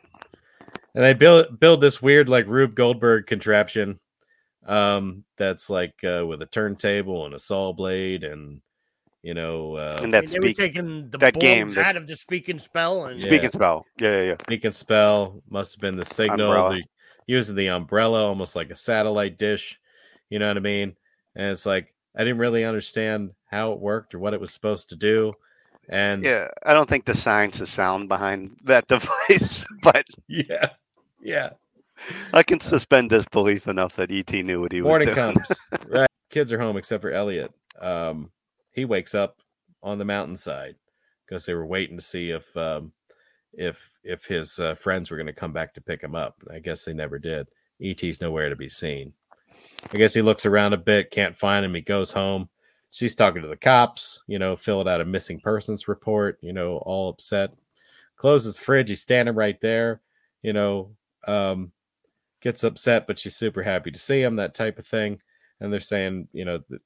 Speaker 3: And I build build this weird like Rube Goldberg contraption, um, that's like uh, with a turntable and a saw blade and you know uh,
Speaker 4: And that
Speaker 5: they were
Speaker 4: speak
Speaker 5: taking the
Speaker 4: that game, that-
Speaker 5: out of the Speak and Spell and
Speaker 3: Yeah.
Speaker 4: speaking spell. Yeah, yeah, yeah.
Speaker 3: Beacon spell must have been the signal. The, using the umbrella, almost like a satellite dish. You know what I mean? And it's like I didn't really understand how it worked or what it was supposed to do. And
Speaker 4: Yeah, I don't think the science is sound behind that <laughs> device, but <laughs>
Speaker 3: yeah, yeah.
Speaker 4: I can suspend disbelief enough that ET knew what he was
Speaker 3: Morning
Speaker 4: doing.
Speaker 3: comes. <laughs> right. Kids are home except for Elliot. Um, he wakes up on the mountainside because they were waiting to see if um, if if his uh, friends were going to come back to pick him up. I guess they never did. ET's nowhere to be seen. I guess he looks around a bit, can't find him. He goes home. She's talking to the cops, you know, filling out a missing persons report, you know, all upset. Closes the fridge. He's standing right there, you know, um, gets upset, but she's super happy to see him, that type of thing. And they're saying, you know, that,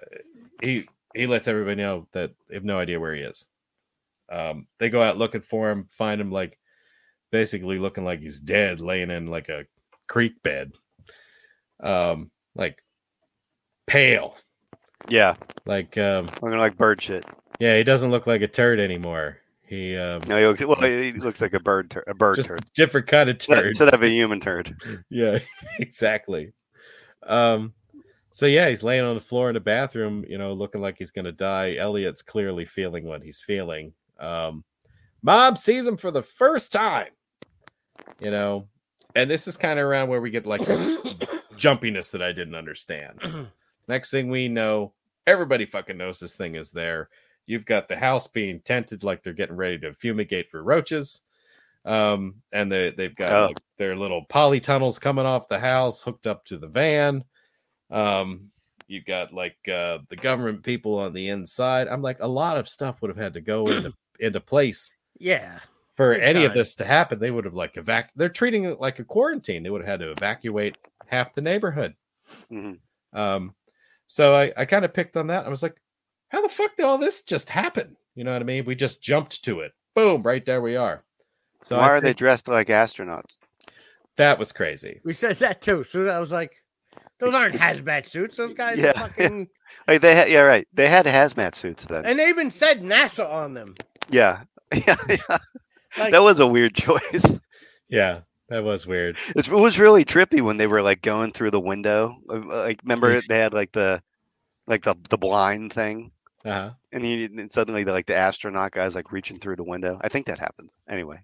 Speaker 3: uh, he he lets everybody know that they have no idea where he is. Um, they go out looking for him, find him like basically looking like he's dead, laying in like a creek bed, um, like pale,
Speaker 4: Yeah,
Speaker 3: like um,
Speaker 4: looking like bird shit.
Speaker 3: yeah, he doesn't look like a turd anymore. He um,
Speaker 4: No, he looks, well, he looks like a bird, tur- a bird
Speaker 3: just
Speaker 4: turd
Speaker 3: different kind of
Speaker 4: instead,
Speaker 3: turd.
Speaker 4: instead of a human turd. <laughs>
Speaker 3: yeah, <laughs> exactly. Um, so yeah, he's laying on the floor in the bathroom, you know, looking like he's gonna die. Elliot's clearly feeling what he's feeling. Um, Mom sees him for the first time, you know, and this is kind of around where we get like this <coughs> jumpiness that I didn't understand. <coughs> Next thing we know, everybody fucking knows this thing is there. You've got the house being tented like they're getting ready to fumigate for roaches. Um, and they they've got
Speaker 4: Oh.
Speaker 3: like their little polytunnels coming off the house hooked up to the van. Um, you've got like uh the government people on the inside. I'm like, a lot of stuff would have had to go <clears throat> into into place
Speaker 5: yeah.
Speaker 3: for
Speaker 5: Big
Speaker 3: any of this to happen. They would have like evac. They're treating it like a quarantine. They would have had to evacuate half the neighborhood.
Speaker 4: Mhm.
Speaker 3: Um, so I, I kind of picked on that. I was like, how the fuck did all this just happen? You know what I mean? We just jumped to it. Boom, right there we are. So
Speaker 4: Why
Speaker 3: I
Speaker 4: are they dressed like astronauts?
Speaker 3: that was crazy.
Speaker 5: We said that too. So I was like, those aren't <laughs> hazmat suits. Those guys
Speaker 4: Yeah.
Speaker 5: are fucking. <laughs>
Speaker 4: Like they had, yeah, right. They had hazmat suits then.
Speaker 5: And they even said NASA on them.
Speaker 4: yeah, <laughs> yeah, yeah.
Speaker 5: Like,
Speaker 4: That was a weird choice.
Speaker 3: Yeah, that was weird.
Speaker 4: It was really trippy when they were like going through the window. Like, remember they had like the, like the the blind thing,
Speaker 3: Uh-huh.
Speaker 4: and, he, and suddenly the, like the astronaut guys like reaching through the window. I think that happened. Anyway,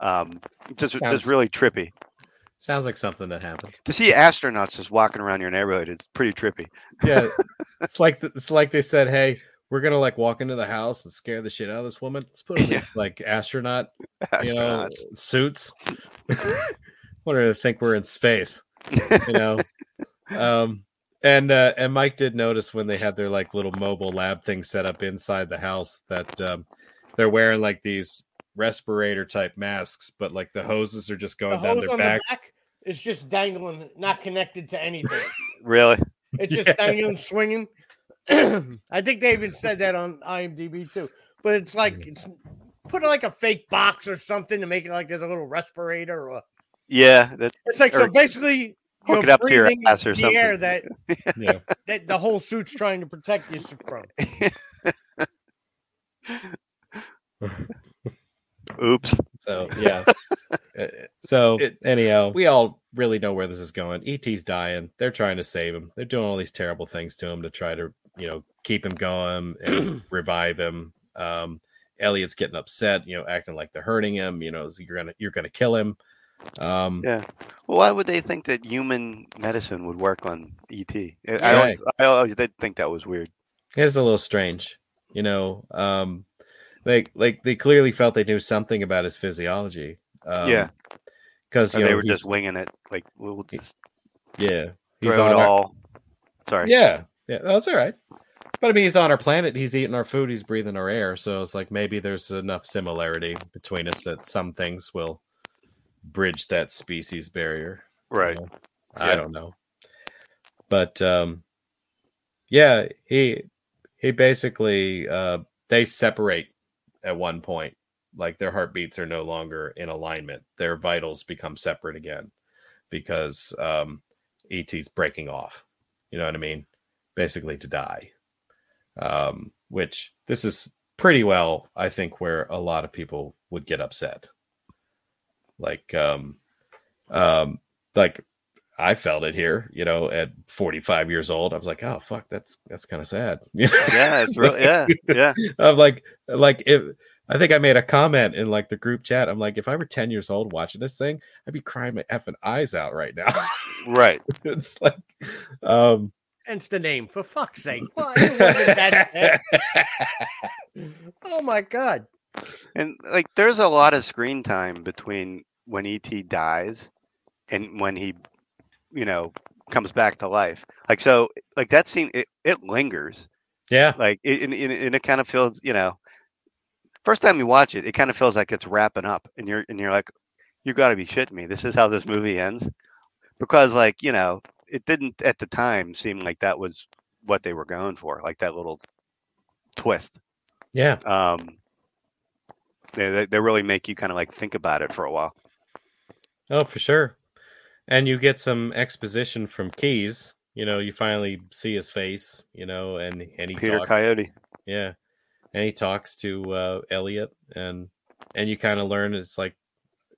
Speaker 4: um, just
Speaker 3: Sounds-
Speaker 4: just really trippy
Speaker 3: Sounds like something that happened.
Speaker 4: to see astronauts just walking around your neighborhood. It's pretty trippy.
Speaker 3: Yeah, <laughs> it's like it's like they said, "Hey, we're gonna like walk into the house and scare the shit out of this woman. Let's put
Speaker 4: Yeah.
Speaker 3: like astronaut, you know, suits. Want her to think we're in space, you know." <laughs> um, and uh, and Mike did notice when they had their like little mobile lab thing set up inside the house that um, they're wearing like these respirator type masks, but like the hoses are just going
Speaker 5: the
Speaker 3: down
Speaker 5: hose
Speaker 3: their
Speaker 5: on
Speaker 3: back.
Speaker 5: the back is just dangling, not connected to anything. <laughs>
Speaker 4: really?
Speaker 5: It's just <laughs>
Speaker 3: Yeah.
Speaker 5: dangling, swinging. <clears throat> I think they even said that on IMDb too. But it's like it's put like a fake box or something to make it like there's a little respirator. Or
Speaker 4: Yeah, that
Speaker 5: it's like so basically
Speaker 4: hook
Speaker 5: you're
Speaker 4: it up to your
Speaker 5: breathing
Speaker 4: ass or
Speaker 5: the air
Speaker 4: something.
Speaker 5: that <laughs>
Speaker 3: Yeah.
Speaker 5: that the whole suit's trying to protect you from. <laughs>
Speaker 4: oops.
Speaker 3: So yeah. Uh, so it, anyhow, we all really know where this is going. ET's dying. They're trying to save him. They're doing all these terrible things to him to try to, you know, keep him going and <clears throat> revive him. Um, Elliot's getting upset, you know, acting like they're hurting him. You know, you're gonna you're gonna kill him. Um,
Speaker 4: Yeah. Well, why would they think that human medicine would work on ET? I,
Speaker 3: Yeah.
Speaker 4: always, I always did think that was weird.
Speaker 3: It's a little strange, you know. Um, they like they clearly felt they knew something about his physiology. Um,
Speaker 4: Yeah.
Speaker 3: because you know,
Speaker 4: they were just winging it. Like we'll just
Speaker 3: yeah,
Speaker 4: throw
Speaker 3: he's
Speaker 4: it
Speaker 3: on our,
Speaker 4: all. Sorry.
Speaker 3: yeah, yeah, that's all right. But I mean, he's on our planet. He's eating our food. He's breathing our air. So it's like maybe there's enough similarity between us that some things will bridge that species barrier. you
Speaker 4: Right.
Speaker 3: know? I don't know. But um yeah, he he basically uh they separate at one point. Like their heartbeats are no longer in alignment. Their vitals become separate again because um ET's breaking off. You know what I mean? Basically to die. Um which this is pretty well I think where a lot of people would get upset. Like um um like I felt it here, you know, at 45 years old. I was like, oh fuck, that's that's kind of sad. <laughs> You know?
Speaker 4: Yeah. It's real. Yeah. Yeah. <laughs>
Speaker 3: I'm like, like if I think I made a comment in like the group chat. I'm like, if I were 10 years old watching this thing, I'd be crying my effing eyes out right now.
Speaker 4: Right. <laughs>
Speaker 3: it's like, um,
Speaker 5: Hence the name, for fuck's sake. Why oh my god.
Speaker 4: And like, there's a lot of screen time between when ET dies and when he, you know, comes back to life. Like, so, like that scene, it, it lingers.
Speaker 3: yeah,
Speaker 4: Like, it, and, and it kind of feels, you know, first time you watch it, it kind of feels like it's wrapping up, and you're and you're like, you got to be shitting me. This is how this movie ends, because like, you know, it didn't at the time seem like that was what they were going for, like that little twist.
Speaker 3: yeah,
Speaker 4: Um, they, they really make you kind of like think about it for a while.
Speaker 3: Oh for sure. And you get some exposition from Keys. You know, you finally see his face. You know, and and he
Speaker 4: Peter
Speaker 3: talks.
Speaker 4: Coyote.
Speaker 3: Yeah, and he talks to uh, Elliot, and and you kind of learn it's like,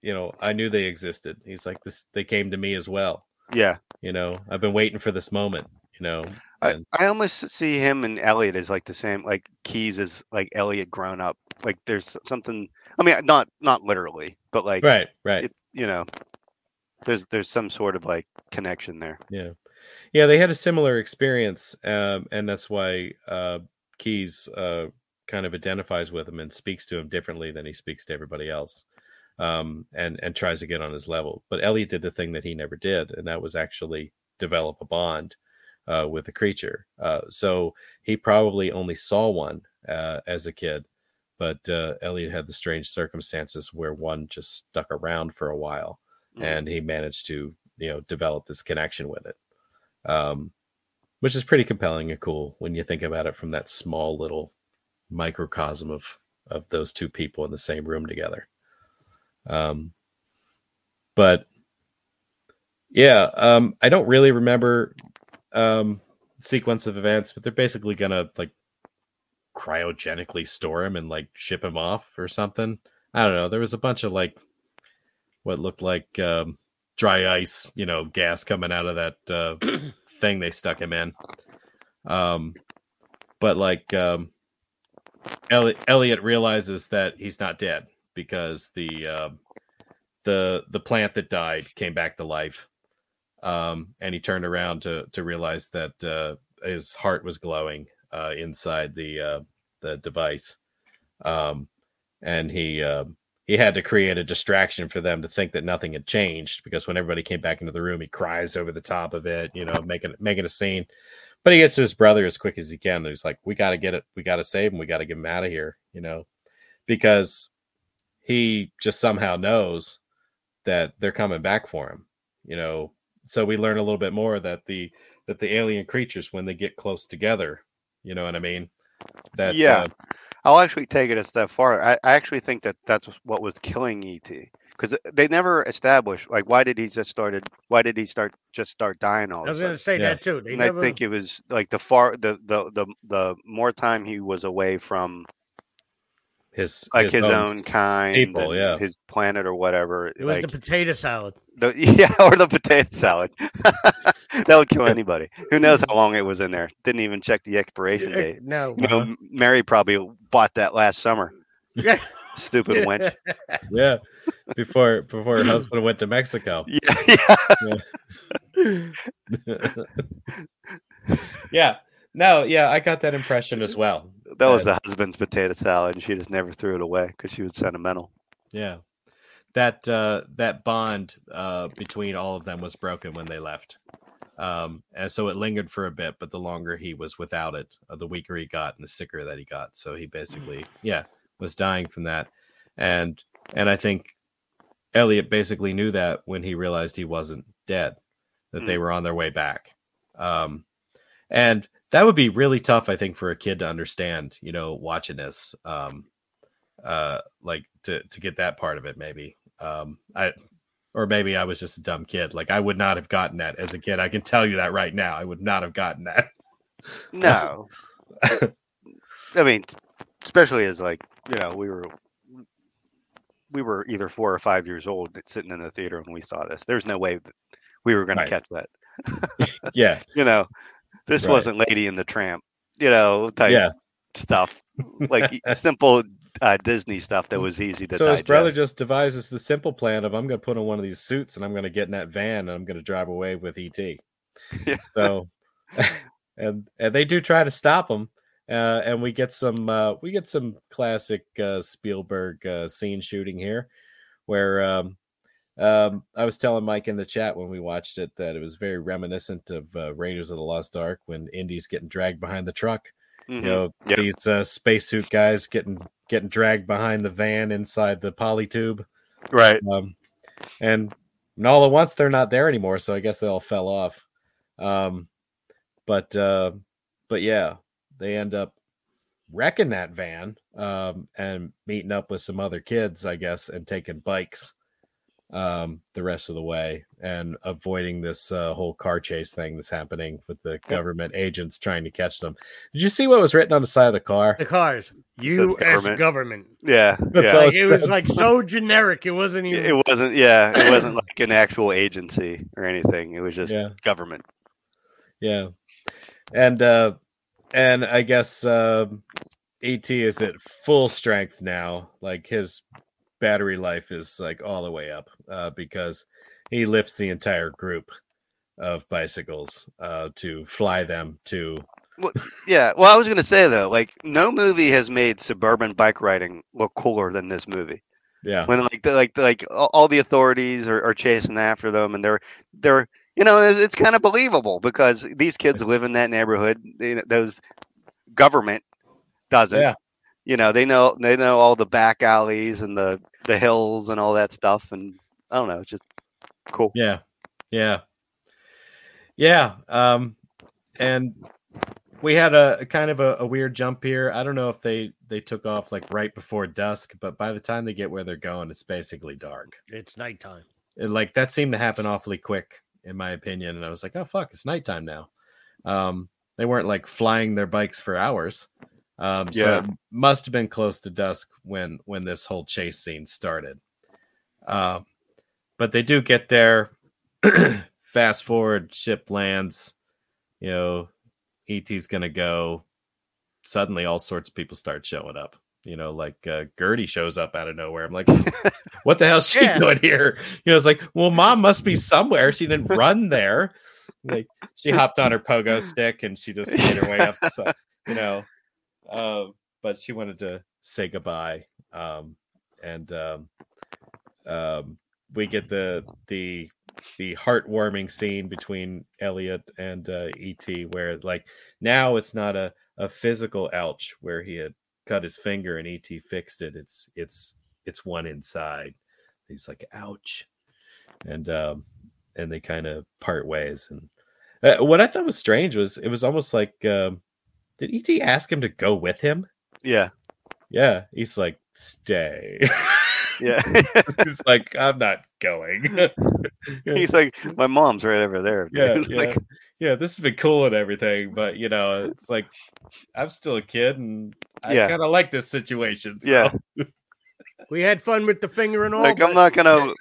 Speaker 3: you know, I knew they existed. He's like this. They came to me as well.
Speaker 4: Yeah,
Speaker 3: You know, I've been waiting for this moment. You know,
Speaker 4: I, I almost see him and Elliot as like the same. Like Keys is like Elliot grown up. Like there's something. I mean, not not literally, but like
Speaker 3: right, right.
Speaker 4: it, you know, there's there's some sort of like connection there.
Speaker 3: Yeah, yeah. They had a similar experience, um, and that's why uh, Keys uh, kind of identifies with him and speaks to him differently than he speaks to everybody else, um, and and tries to get on his level. But Elliot did the thing that he never did, and that was actually develop a bond uh, with a creature. Uh, so he probably only saw one uh, as a kid, but uh, Elliot had the strange circumstances where one just stuck around for a while
Speaker 4: Mhm.
Speaker 3: and he managed to you know develop this connection with it um which is pretty compelling and cool when you think about it from that small little microcosm of of those two people in the same room together um but yeah um i don't really remember um sequence of events but they're basically gonna like cryogenically store him and like ship him off or something. I don't know. There was a bunch of like what looked like um, dry ice, you know, gas coming out of that uh, <clears throat> thing they stuck him in. Um, but like um, Elliot, Elliot realizes that he's not dead because the uh, the the plant that died came back to life, um, and he turned around to to realize that uh, his heart was glowing uh, inside the uh, the device, um, and he. Uh, he had to create a distraction for them to think that nothing had changed because when everybody came back into the room, he cries over the top of it, you know, making making a scene. But he gets to his brother as quick as he can. He's like, "We got to get it. We got to save him. We got to get him out of here," you know, because he just somehow knows that they're coming back for him, you know. So we learn a little bit more that the that the alien creatures, when they get close together, you know what I mean. That
Speaker 4: Yeah.
Speaker 3: uh,
Speaker 4: I'll actually take it a step farther. I, I actually think that that's what was killing ET because they never established like why did he just started why did he start just start dying all
Speaker 5: I was going to say
Speaker 3: Yeah.
Speaker 5: that too. They
Speaker 4: and
Speaker 5: never.
Speaker 4: I think it was like the far the, the the the more time he was away from
Speaker 3: his
Speaker 4: like his, own,
Speaker 3: s-
Speaker 4: kind
Speaker 3: people,
Speaker 4: and
Speaker 3: yeah.
Speaker 4: his planet or whatever
Speaker 5: it was
Speaker 4: like,
Speaker 5: the potato salad.
Speaker 4: the- <laughs> yeah or the potato salad. <laughs> That would kill anybody. Who knows how long it was in there. Didn't even check the expiration date.
Speaker 5: No.
Speaker 4: you know, uh-huh. Mary probably bought that last summer.
Speaker 5: Yeah.
Speaker 4: stupid wench. <laughs>
Speaker 3: Yeah before before her husband went to mexico.
Speaker 4: Yeah. Yeah.
Speaker 3: Yeah no yeah i got that impression as well
Speaker 4: that was the husband's potato salad, and she just never threw it away because she was sentimental.
Speaker 3: Yeah. That uh that bond uh between all of them was broken when they left. Um and so it lingered for a bit, but the longer he was without it, uh, the weaker he got and the sicker that he got. So he basically <sighs> yeah, was dying from that. And and I think Elliot basically knew that when he realized he wasn't dead, that they were on their way back. Um and that would be really tough I think for a kid to understand, you know, watching this. Um uh like to to get that part of it maybe um i or maybe i was just a dumb kid like i would not have gotten that as a kid i can tell you that right now i would not have gotten that
Speaker 4: No, <laughs> I mean, especially as like you know, we were we were either four or five years old sitting in the theater when we saw this. There's no way that we were going
Speaker 3: Right.
Speaker 4: to catch that. <laughs>
Speaker 3: yeah <laughs>
Speaker 4: You know, this
Speaker 3: Right.
Speaker 4: wasn't Lady and the Tramp. You know, type
Speaker 3: yeah
Speaker 4: stuff like <laughs> simple uh, Disney stuff that was easy to
Speaker 3: so his
Speaker 4: digest.
Speaker 3: brother just devises the simple plan of i'm going to put on one of these suits and i'm going to get in that van and i'm going to drive away with et <laughs>
Speaker 4: Yeah.
Speaker 3: so <laughs> and and they do try to stop him uh, and we get some uh, we get some classic uh, Spielberg uh, scene shooting here, where um, um, I was telling Mike in the chat when we watched it that it was very reminiscent of uh, Raiders of the Lost Ark when Indy's getting dragged behind the truck.
Speaker 4: Mhm.
Speaker 3: You know
Speaker 4: Yep.
Speaker 3: these uh, spacesuit guys getting getting dragged behind the van inside the polytube,
Speaker 4: right.
Speaker 3: um, and, and all at once they're not there anymore. So I guess they all fell off. Um, but uh, but yeah, they end up wrecking that van um, and meeting up with some other kids, I guess, and taking bikes um, the rest of the way and avoiding this uh, whole car chase thing that's happening with the government agents trying to catch them. Did you see what was written on the side of the car?
Speaker 5: The cars, U.S.
Speaker 4: government.
Speaker 5: government.
Speaker 4: Yeah.
Speaker 3: That's
Speaker 4: yeah.
Speaker 5: Like it was like so generic. It wasn't even.
Speaker 4: It wasn't. Yeah. It wasn't like an actual agency or anything. It was just
Speaker 3: Yeah.
Speaker 4: government.
Speaker 3: Yeah. And uh and I guess um ET is at full strength now. Like his battery life is like all the way up uh because he lifts the entire group of bicycles uh to fly them to
Speaker 4: Yeah. Well, I was gonna say though, like no movie has made suburban bike riding look cooler than this movie.
Speaker 3: yeah.
Speaker 4: When like the, like like all the authorities are, are chasing after them, and they're they're you know it's kind of believable because these kids live in that neighborhood. They, those government doesn't.
Speaker 3: Yeah.
Speaker 4: You know they know they know all the back alleys and the the hills and all that stuff, and I don't know, it's just cool.
Speaker 3: Yeah. Yeah. Yeah. Um and we had a, a kind of a, a weird jump here. I don't know if they they took off like right before dusk, but by the time they get where they're going, it's basically dark.
Speaker 5: It's nighttime.
Speaker 3: It- like that seemed to happen awfully quick in my opinion and i was like oh fuck it's nighttime now um they weren't like flying their bikes for hours um so
Speaker 4: Yeah.
Speaker 3: it must have been close to dusk when when this whole chase scene started. Um but they do get there. <clears throat> Fast forward ship lands. You know et's gonna go. Suddenly all sorts of people start showing up. You know like uh, gertie shows up out of nowhere. I'm like <laughs> what the hell's she
Speaker 5: Yeah.
Speaker 3: doing here? You know it's like well mom must be somewhere. She didn't <laughs> run there. Like she hopped on her pogo stick and she just made her way up so, you know um but she wanted to say goodbye um and um um we get the the the heartwarming scene between Elliot and uh, ET, where like now it's not a a physical ouch where he had cut his finger and ET fixed it. It's it's it's one inside. He's like ouch, and um and they kind of part ways. And uh, what I thought was strange was it was almost like um, did ET ask him to go with him?
Speaker 4: Yeah.
Speaker 3: Yeah, he's like stay.
Speaker 4: Yeah. <laughs>
Speaker 3: he's like I'm not going. <laughs>
Speaker 4: He's like, my mom's right over there.
Speaker 3: yeah, <laughs> yeah,
Speaker 4: like,
Speaker 3: yeah. This has been cool and everything, but you know, it's like I'm still a kid, and I
Speaker 4: Yeah.
Speaker 3: kind of like this situation. So.
Speaker 4: Yeah.
Speaker 5: We had fun with the finger and all.
Speaker 4: like I'm not gonna.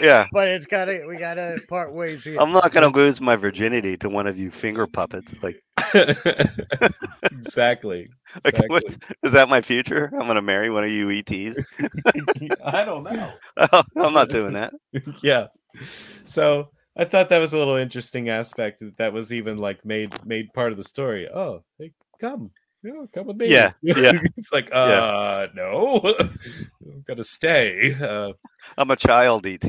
Speaker 4: Yeah.
Speaker 5: but it's gotta. We gotta part ways here.
Speaker 4: I'm not gonna lose my virginity to one of you finger puppets. Like, <laughs>
Speaker 3: exactly. <laughs>
Speaker 4: like
Speaker 3: exactly.
Speaker 4: is that my future? I'm gonna marry one of you ETs. <laughs>
Speaker 3: I don't know.
Speaker 4: I'm not doing that.
Speaker 3: yeah. So I thought that was a little interesting aspect that that was even like made made part of the story. Oh, hey, come, You know, come with me.
Speaker 4: Yeah, yeah.
Speaker 3: it's like, uh, no, I'm gonna stay. Uh,
Speaker 4: I'm a child, ET.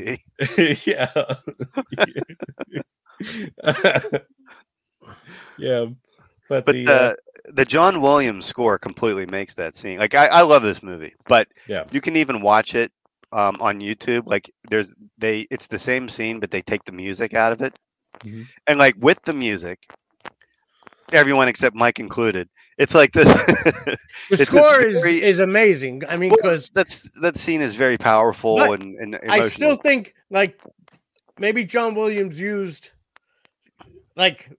Speaker 3: yeah. yeah. But,
Speaker 4: But
Speaker 3: the,
Speaker 4: the
Speaker 3: uh,
Speaker 4: the John Williams score completely makes that scene. Like I, I love this movie, but
Speaker 3: Yeah.
Speaker 4: you can even watch it um, on YouTube. Like there's they it's the same scene, but they take the music out of it,
Speaker 3: Mhm.
Speaker 4: and like with the music, everyone except Mike included, it's like this. <laughs>
Speaker 5: The score is,
Speaker 4: very-
Speaker 5: is amazing. I mean,
Speaker 4: Well,
Speaker 5: because
Speaker 4: that's that scene is very powerful and, and
Speaker 5: I still think like maybe John Williams used like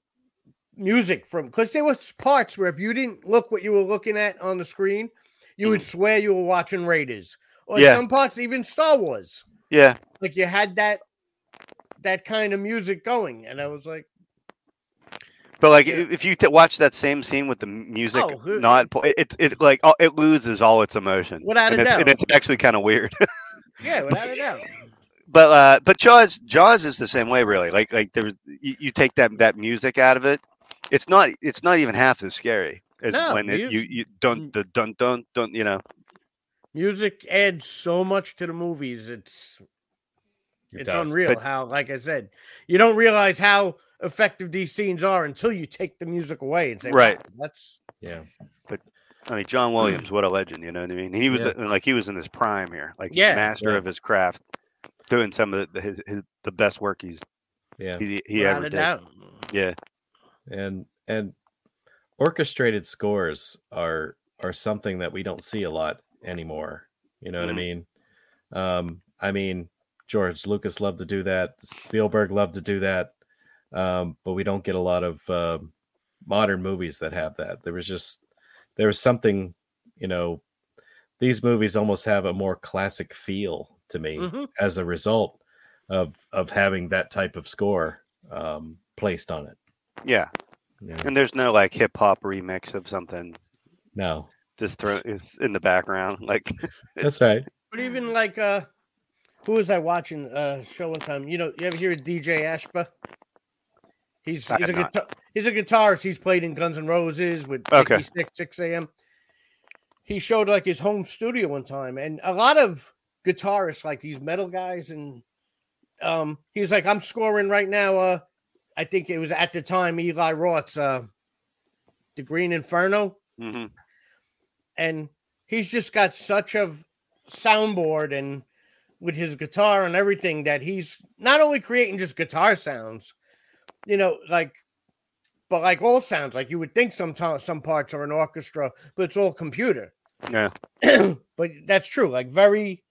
Speaker 5: music from because there was parts where if you didn't look what you were looking at on the screen, you would swear you were watching Raiders. Or
Speaker 4: Yeah.
Speaker 5: some parts, even Star Wars.
Speaker 4: yeah,
Speaker 5: Like you had that that kind of music going, and I was like,
Speaker 4: but like
Speaker 5: Yeah.
Speaker 4: if you t- watch that same scene with the music
Speaker 5: Oh, who-
Speaker 4: not, po- it's it like it loses all its emotion.
Speaker 5: Without
Speaker 4: and
Speaker 5: a
Speaker 4: it's, and
Speaker 5: doubt.
Speaker 4: it's actually kind of weird. <laughs>
Speaker 5: yeah, without a doubt.
Speaker 4: but uh but jaws jaws is the same way really like like there's you, you take that that music out of it it's not it's not even half as scary as
Speaker 5: No,
Speaker 4: when it, you
Speaker 5: mus-
Speaker 4: you don't the dun dun dun you know
Speaker 5: Music adds so much to the movies. It's
Speaker 3: it
Speaker 5: it's
Speaker 3: does.
Speaker 5: unreal
Speaker 4: But-
Speaker 5: how, like I said, you don't realize how effective these scenes are until you take the music away and say,
Speaker 4: Right.
Speaker 5: "Wow, that's
Speaker 3: Yeah.
Speaker 4: But I mean john williams what a legend you know what i mean he was
Speaker 3: Yeah.
Speaker 4: like he was in his prime here like
Speaker 5: Yeah.
Speaker 4: master
Speaker 3: Yeah.
Speaker 4: of his craft doing some of the his, his the best work he's
Speaker 3: Yeah.
Speaker 4: he, he
Speaker 5: without
Speaker 4: ever did
Speaker 5: doubt.
Speaker 4: yeah
Speaker 3: and and orchestrated scores are are something that we don't see a lot anymore you know what i
Speaker 4: Mhm.
Speaker 3: mean um i mean george lucas loved to do that spielberg loved to do that um but we don't get a lot of uh, modern movies that have that there was just there was something you know these movies almost have a more classic feel to me
Speaker 5: Mhm.
Speaker 3: as a result of of having that type of score um placed on it
Speaker 4: yeah
Speaker 3: Yeah.
Speaker 4: and there's no like hip-hop remix of something
Speaker 3: No,
Speaker 4: just throw it's in the background <laughs> like
Speaker 3: that's right.
Speaker 5: But even like, uh, who was I watching? Uh, show one time. You know, you ever hear of DJ Ashba? He's
Speaker 4: I
Speaker 5: he's a
Speaker 4: have
Speaker 5: guitar, he's a guitarist. He's played in Guns N' Roses with
Speaker 4: Okay.
Speaker 5: Six Six AM. He showed like his home studio one time, and a lot of guitarists, like these metal guys, and um, he's like, I'm scoring right now. Uh, I think it was at the time Eli Roth's uh, "The Green Inferno."
Speaker 4: hmm
Speaker 5: and he's just got such a soundboard and with his guitar and everything that he's not only creating just guitar sounds, you know, like but like all sounds, like you would think sometimes some parts are an orchestra, but it's all computer.
Speaker 4: yeah <clears throat>
Speaker 5: but that's true. Like very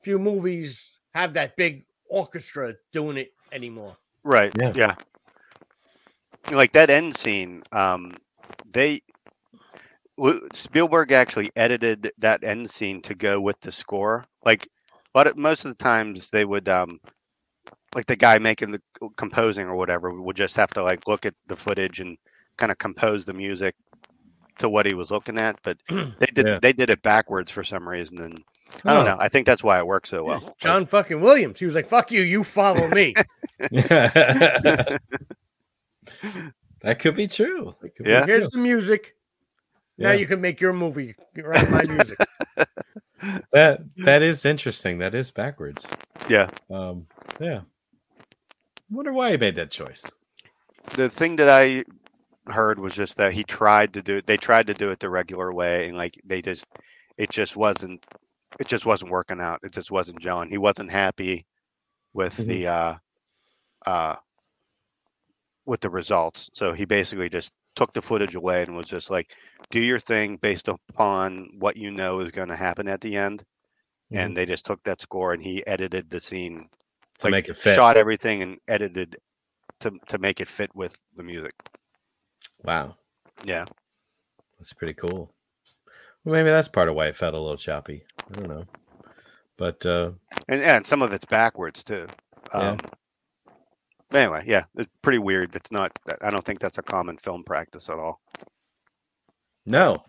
Speaker 5: few movies have that big orchestra doing it anymore.
Speaker 4: Right.
Speaker 3: Yeah.
Speaker 4: Yeah. Like that end scene, um, they Spielberg actually edited that end scene to go with the score. Like, but most of the times they would, um, like the guy making the composing or whatever would just have to like look at the footage and kind of compose the music to what he was looking at. But <clears throat> they did
Speaker 3: Yeah.
Speaker 4: they did it backwards for some reason, and I don't
Speaker 3: Oh.
Speaker 4: know. I think that's why it works so well.
Speaker 5: John fucking Williams. He was like, "Fuck you, you follow me." <laughs> <laughs> <laughs>
Speaker 3: that could be true. That could be
Speaker 4: Yeah.
Speaker 5: Here's the music. Now
Speaker 3: Yeah.
Speaker 5: you can make your movie around my music. <laughs>
Speaker 3: That that is interesting. That is backwards.
Speaker 4: Yeah.
Speaker 3: Um, yeah. Wonder why he made that choice.
Speaker 4: the thing that I heard was just that he tried to do it. They tried to do it the regular way, and like they just, it just wasn't, it just wasn't working out. It just wasn't gelling. He wasn't happy with
Speaker 3: Mhm.
Speaker 4: the, uh, uh, with the results. So he basically just took the footage away and was just like, do your thing based upon what you know is going to happen at the end. And they just took that score and he edited the scene
Speaker 3: to
Speaker 4: like,
Speaker 3: make it fit.
Speaker 4: shot everything and edited to to make it fit with the music.
Speaker 3: Wow,
Speaker 4: Yeah.
Speaker 3: that's pretty cool. Well, maybe that's part of why it felt a little choppy. I don't know, but uh,
Speaker 4: And and some of it's backwards too.
Speaker 3: Yeah.
Speaker 4: Um, but anyway, yeah, it's pretty weird. It's not. I don't think that's a common film practice at all.
Speaker 3: no,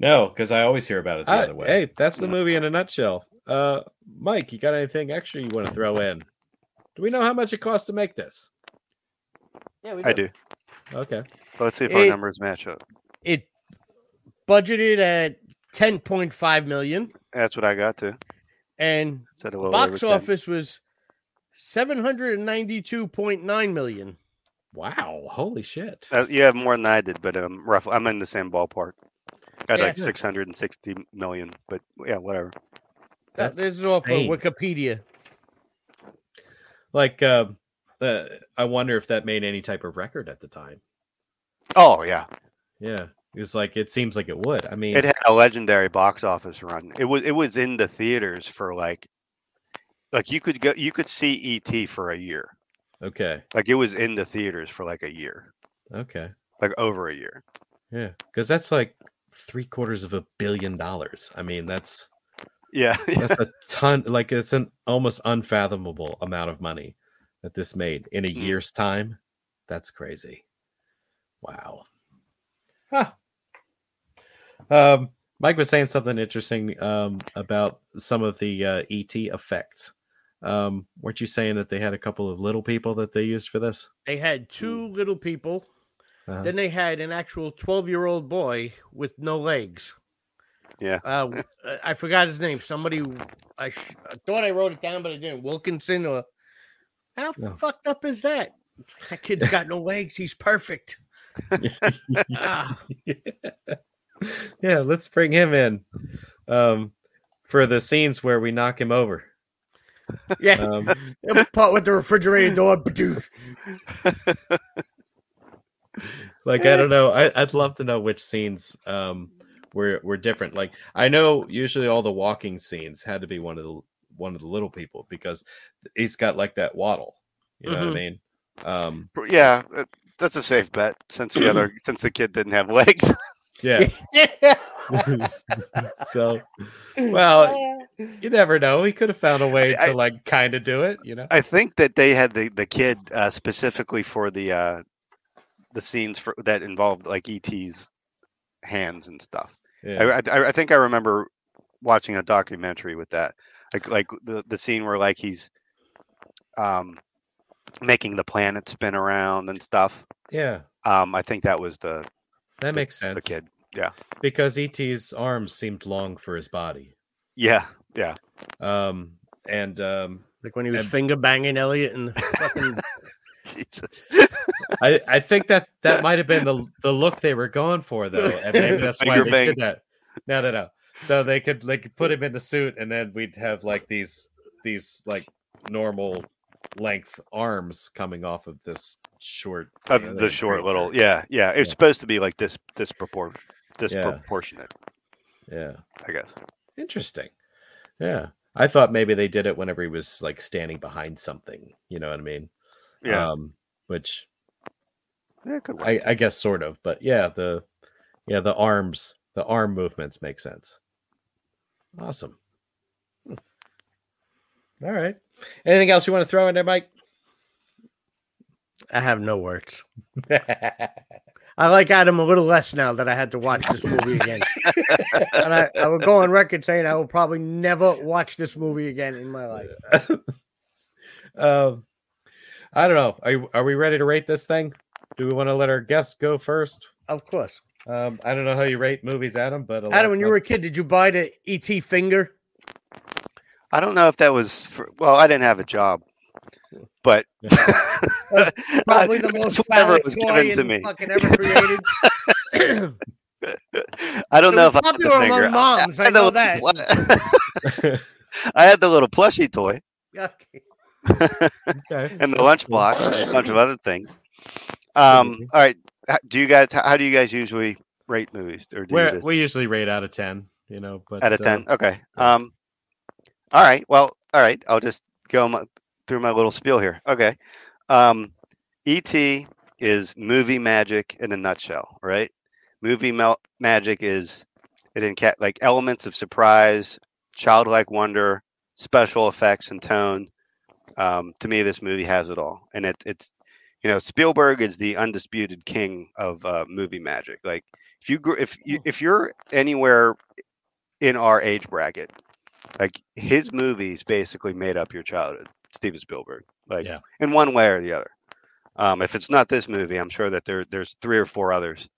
Speaker 3: no, because I always hear about it the
Speaker 4: Uh,
Speaker 3: other way. Hey, that's the movie in a nutshell. Uh, Mike, you got anything extra you want to throw in? Do we know how much it costs to make this?
Speaker 5: Yeah, we
Speaker 4: I do.
Speaker 3: Okay.
Speaker 4: But let's see if our numbers match up.
Speaker 5: It budgeted at 10.5 million,
Speaker 4: That's what I got to.
Speaker 5: and
Speaker 4: Said a little over
Speaker 5: box
Speaker 4: 10.
Speaker 5: office was 792.9 million.
Speaker 3: Wow, holy shit.
Speaker 4: Uh, you have more than I did, but um, rough. I'm in the same ballpark. Got
Speaker 5: Yeah.
Speaker 4: like 660 million, but yeah, whatever.
Speaker 5: That,
Speaker 3: That's
Speaker 5: this is off of. Wikipedia.
Speaker 3: Like, uh, uh, I wonder if that made any type of record at the time.
Speaker 4: Oh yeah,
Speaker 3: Yeah, it was like it seems like it would. I mean,
Speaker 4: it had a legendary box office run. It was it was in the theaters for like, like you could go, you could see ET for a year.
Speaker 3: okay,
Speaker 4: Like it was in the theaters for like a year,
Speaker 3: okay,
Speaker 4: like over a year.
Speaker 3: yeah, because that's like three quarters of a billion dollars. I mean, that's <laughs>
Speaker 4: Yeah,
Speaker 3: that's a ton. Like it's an almost unfathomable amount of money that this made in a
Speaker 4: Mm.
Speaker 3: year's time. That's crazy. Wow.
Speaker 5: Huh.
Speaker 3: Um, Mike was saying something interesting um, about some of the uh, ET effects. Um, weren't you saying that they had a couple of little people that they used for this?
Speaker 5: They had two little people.
Speaker 3: Uh-huh.
Speaker 5: Then they had an actual 12 year old boy with no legs.
Speaker 4: Yeah.
Speaker 5: Uh, <laughs> uh, I forgot his name. Somebody, I, sh- I thought I wrote it down, but I didn't. Wilkinson or how
Speaker 3: No.
Speaker 5: fucked up is that? That kid's got no legs. He's perfect. Ah, <laughs>
Speaker 3: yeah, let's bring him in um, for the scenes where we knock him over.
Speaker 5: Yeah.
Speaker 3: Um, <laughs>
Speaker 5: The part with the refrigerator door. <laughs>
Speaker 3: like I don't know. I, I'd love to know which scenes um, were were different. Like I know usually all the walking scenes had to be one of the one of the little people because he's got like that waddle. You know
Speaker 5: Mhm.
Speaker 3: what I mean? Um,
Speaker 4: yeah. That's a safe bet since the other <clears throat> since the kid didn't have legs.
Speaker 3: Yeah. yeah. <laughs> <laughs> so, well, you never know. He could have found a way
Speaker 4: I-
Speaker 3: to like kind of do it. You know?
Speaker 4: I think that they had the the kid uh, specifically for the uh, the scenes for that involved like ET's hands and stuff.
Speaker 3: Yeah.
Speaker 4: I, I I think I remember watching a documentary with that, like like the the scene where like he's um making the planet spin around and stuff.
Speaker 3: yeah.
Speaker 4: Um, I think that was the
Speaker 3: That makes sense.
Speaker 4: the
Speaker 3: sense.
Speaker 4: Kid.
Speaker 3: because ET's arms seemed long for his body.
Speaker 4: Yeah, yeah.
Speaker 3: Um, and um,
Speaker 5: like when he was
Speaker 3: And-
Speaker 5: finger banging Elliot and the <laughs> fucking.
Speaker 4: Jesus.
Speaker 3: I, I think that that might have been the the look they were going for though, and maybe <laughs> that's why they
Speaker 4: bang.
Speaker 3: did that. No, no, no. So they could they could put him in the suit, and then we'd have like these these like normal length arms coming off of this short
Speaker 4: Uh, the short little, yeah, yeah. It's
Speaker 3: Yeah.
Speaker 4: supposed to be like this, disproportionate, disproportionate,
Speaker 3: Yeah,
Speaker 4: I guess.
Speaker 3: interesting. Yeah, I thought maybe they did it whenever he was like standing behind something. You know what I mean?
Speaker 4: Yeah,
Speaker 3: Um, which
Speaker 4: yeah, it could work.
Speaker 3: I, I guess sort of, but yeah, the yeah the arms, the arm movements make sense. Awesome. Hmm. All right. Anything else you want to throw in there, Mike?
Speaker 5: I have no words. <laughs> I like Adam a little less now that I had to watch this movie again. <laughs> and I, I will go on record saying I will probably never watch this movie again in my life. <laughs>
Speaker 3: um, I don't know. Are are we ready to rate this thing? Do we want to let our guests go first?
Speaker 5: Of course.
Speaker 3: Um, I don't know how you rate movies, Adam, but
Speaker 5: Adam, when you were a kid, did you buy the ET finger?
Speaker 4: I don't know if that was for, well. I didn't have a job, but <laughs> <laughs>
Speaker 5: Probably the <laughs> most
Speaker 4: whatever
Speaker 5: phallic
Speaker 4: was given to me.
Speaker 5: fucking ever created.
Speaker 4: I don't
Speaker 5: It
Speaker 4: know
Speaker 5: was
Speaker 4: if I had
Speaker 5: among moms, I
Speaker 4: had
Speaker 5: know
Speaker 4: the
Speaker 5: that.
Speaker 4: little- I had the little plushie toy
Speaker 5: Okay.
Speaker 3: okay.
Speaker 4: and the lunchbox and a bunch of other things. Um, all right. Do you guys? How do you guys usually rate movies? Or do you
Speaker 3: We're,
Speaker 4: just,
Speaker 3: we usually rate out of ten, you know, but
Speaker 4: out of
Speaker 3: uh,
Speaker 4: ten? Okay. Um. All right. Well. All right. I'll just go my, through my little spiel here. Okay. Um, E.T. is movie magic in a nutshell, right? Movie mel- magic is it in like elements of surprise, childlike wonder, special effects, and tone. Um, to me, this movie has it all, and it, it's you know Spielberg is the undisputed king of uh, movie magic. Like if you gr- if you, if you're anywhere in our age bracket, like his movies basically made up your childhood. Steven Spielberg, like
Speaker 3: Yeah.
Speaker 4: in one way or the other. Um, if it's not this movie, I'm sure that there there's three or four others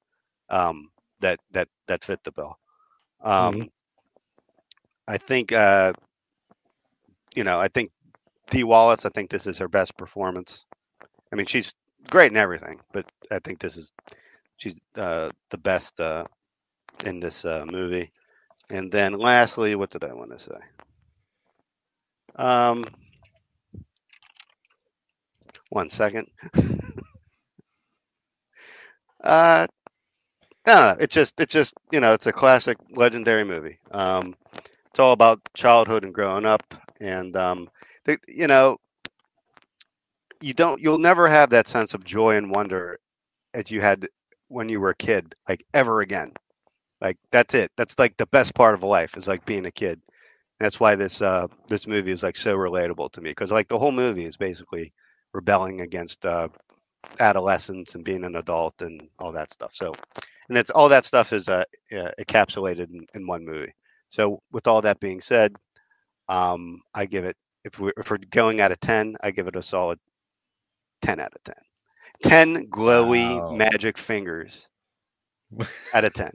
Speaker 4: um, that that that fit the bill. Um, I think uh, you know, I think Dee Wallace. I think this is her best performance. I mean, she's great in everything, but I think this is she's uh, the best uh, in this uh, movie. And then lastly, what did I want to say? Um, one second. <laughs> uh, I. It's just, it's just, you know, it's a classic, legendary movie. Um, it's all about childhood and growing up, and um, the, you know, you don't, you'll never have that sense of joy and wonder as you had when you were a kid, like ever again. Like that's it. That's like the best part of life is like being a kid. That's why this uh this movie is like so relatable to me because like the whole movie is basically rebelling against uh adolescence and being an adult and all that stuff. So and that's all that stuff is uh, uh encapsulated in, in one movie. So with all that being said, um I give it if we're if we're going out of 10, I give it a solid 10 out of 10. 10 glowy
Speaker 3: Wow.
Speaker 4: magic fingers <laughs> out of 10.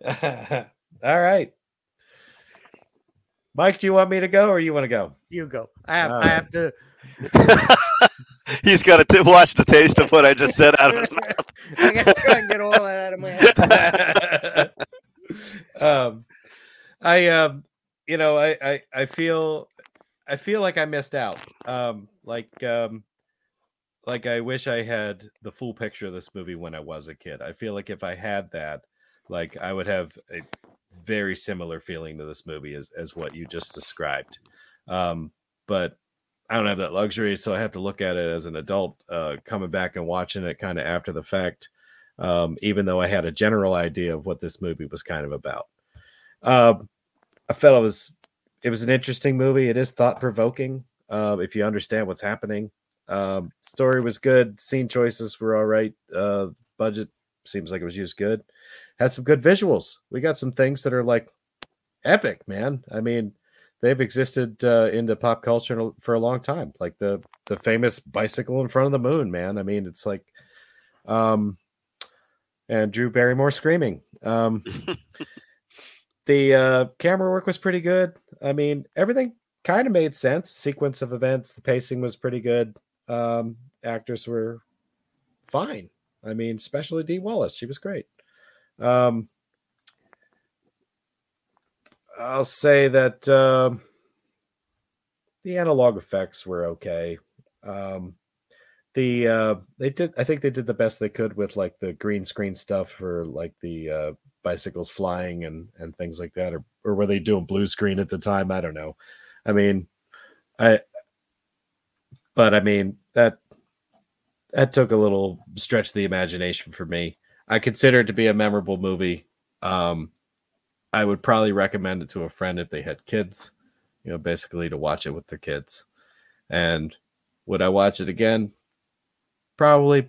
Speaker 4: <laughs>
Speaker 3: All right. Mike, do you want me to go or you want to go?
Speaker 5: You go. I have.
Speaker 3: All
Speaker 5: I have to. <laughs>
Speaker 4: He's got to watch the taste of what I just said out of his mouth. <laughs>
Speaker 5: I got to try and get all that out of my head. <laughs>
Speaker 3: um, I um, you know, I, I I feel I feel like I missed out. Um, like um, like I wish I had the full picture of this movie when I was a kid. I feel like if I had that, like I would have a very similar feeling to this movie as as what you just described. Um, but I don't have that luxury, so I have to look at it as an adult, uh, coming back and watching it kind of after the fact. Um, even though I had a general idea of what this movie was kind of about. Um, I felt it was it was an interesting movie. It is thought provoking uh, if you understand what's happening. Um, story was good. Scene choices were all right. Uh, budget seems like it was used good. Had some good visuals. We got some things that are like epic, man. I mean, they've existed uh, into pop culture for a long time. Like the the famous bicycle in front of the moon, man. I mean, it's like, um, and Drew Barrymore screaming. Um, <laughs> the uh, camera work was pretty good. I mean, everything kind of made sense. Sequence of events, the pacing was pretty good. Um, actors were fine. I mean, especially Dee Wallace, she was great. Um, I'll say that um the analog effects were okay. Um, the uh, they did, I think they did the best they could with like the green screen stuff for like the uh, bicycles flying and and things like that, or or were they doing blue screen at the time? I don't know. I mean, I, but I mean that that took a little stretch of the imagination for me. I consider it to be a memorable movie. Um, I would probably recommend it to a friend if they had kids, you know, basically to watch it with their kids. And would I watch it again? Probably,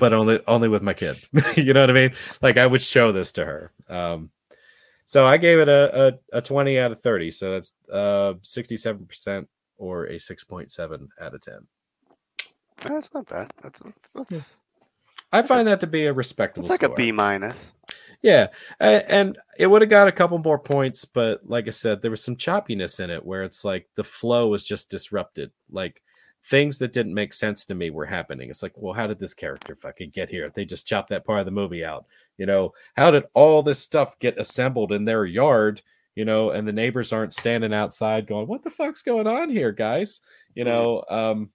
Speaker 3: but only only with my kid. <laughs> you know what I mean? Like I would show this to her. Um, so I gave it a, a, a 20 out of 30. So that's uh 67% or a 6.7 out of 10.
Speaker 4: That's not bad. That's, that's, that's,
Speaker 3: I find that to be a respectable
Speaker 4: that's like a
Speaker 3: score.
Speaker 4: B minus.
Speaker 3: Yeah, a- and it would have got a couple more points, but like I said, there was some choppiness in it where it's like the flow was just disrupted. Like things that didn't make sense to me were happening. It's like, well, how did this character fucking get here? They just chopped that part of the movie out. You know, how did all this stuff get assembled in their yard? You know, and the neighbors aren't standing outside going, "What the fuck's going on here, guys?" You know, um,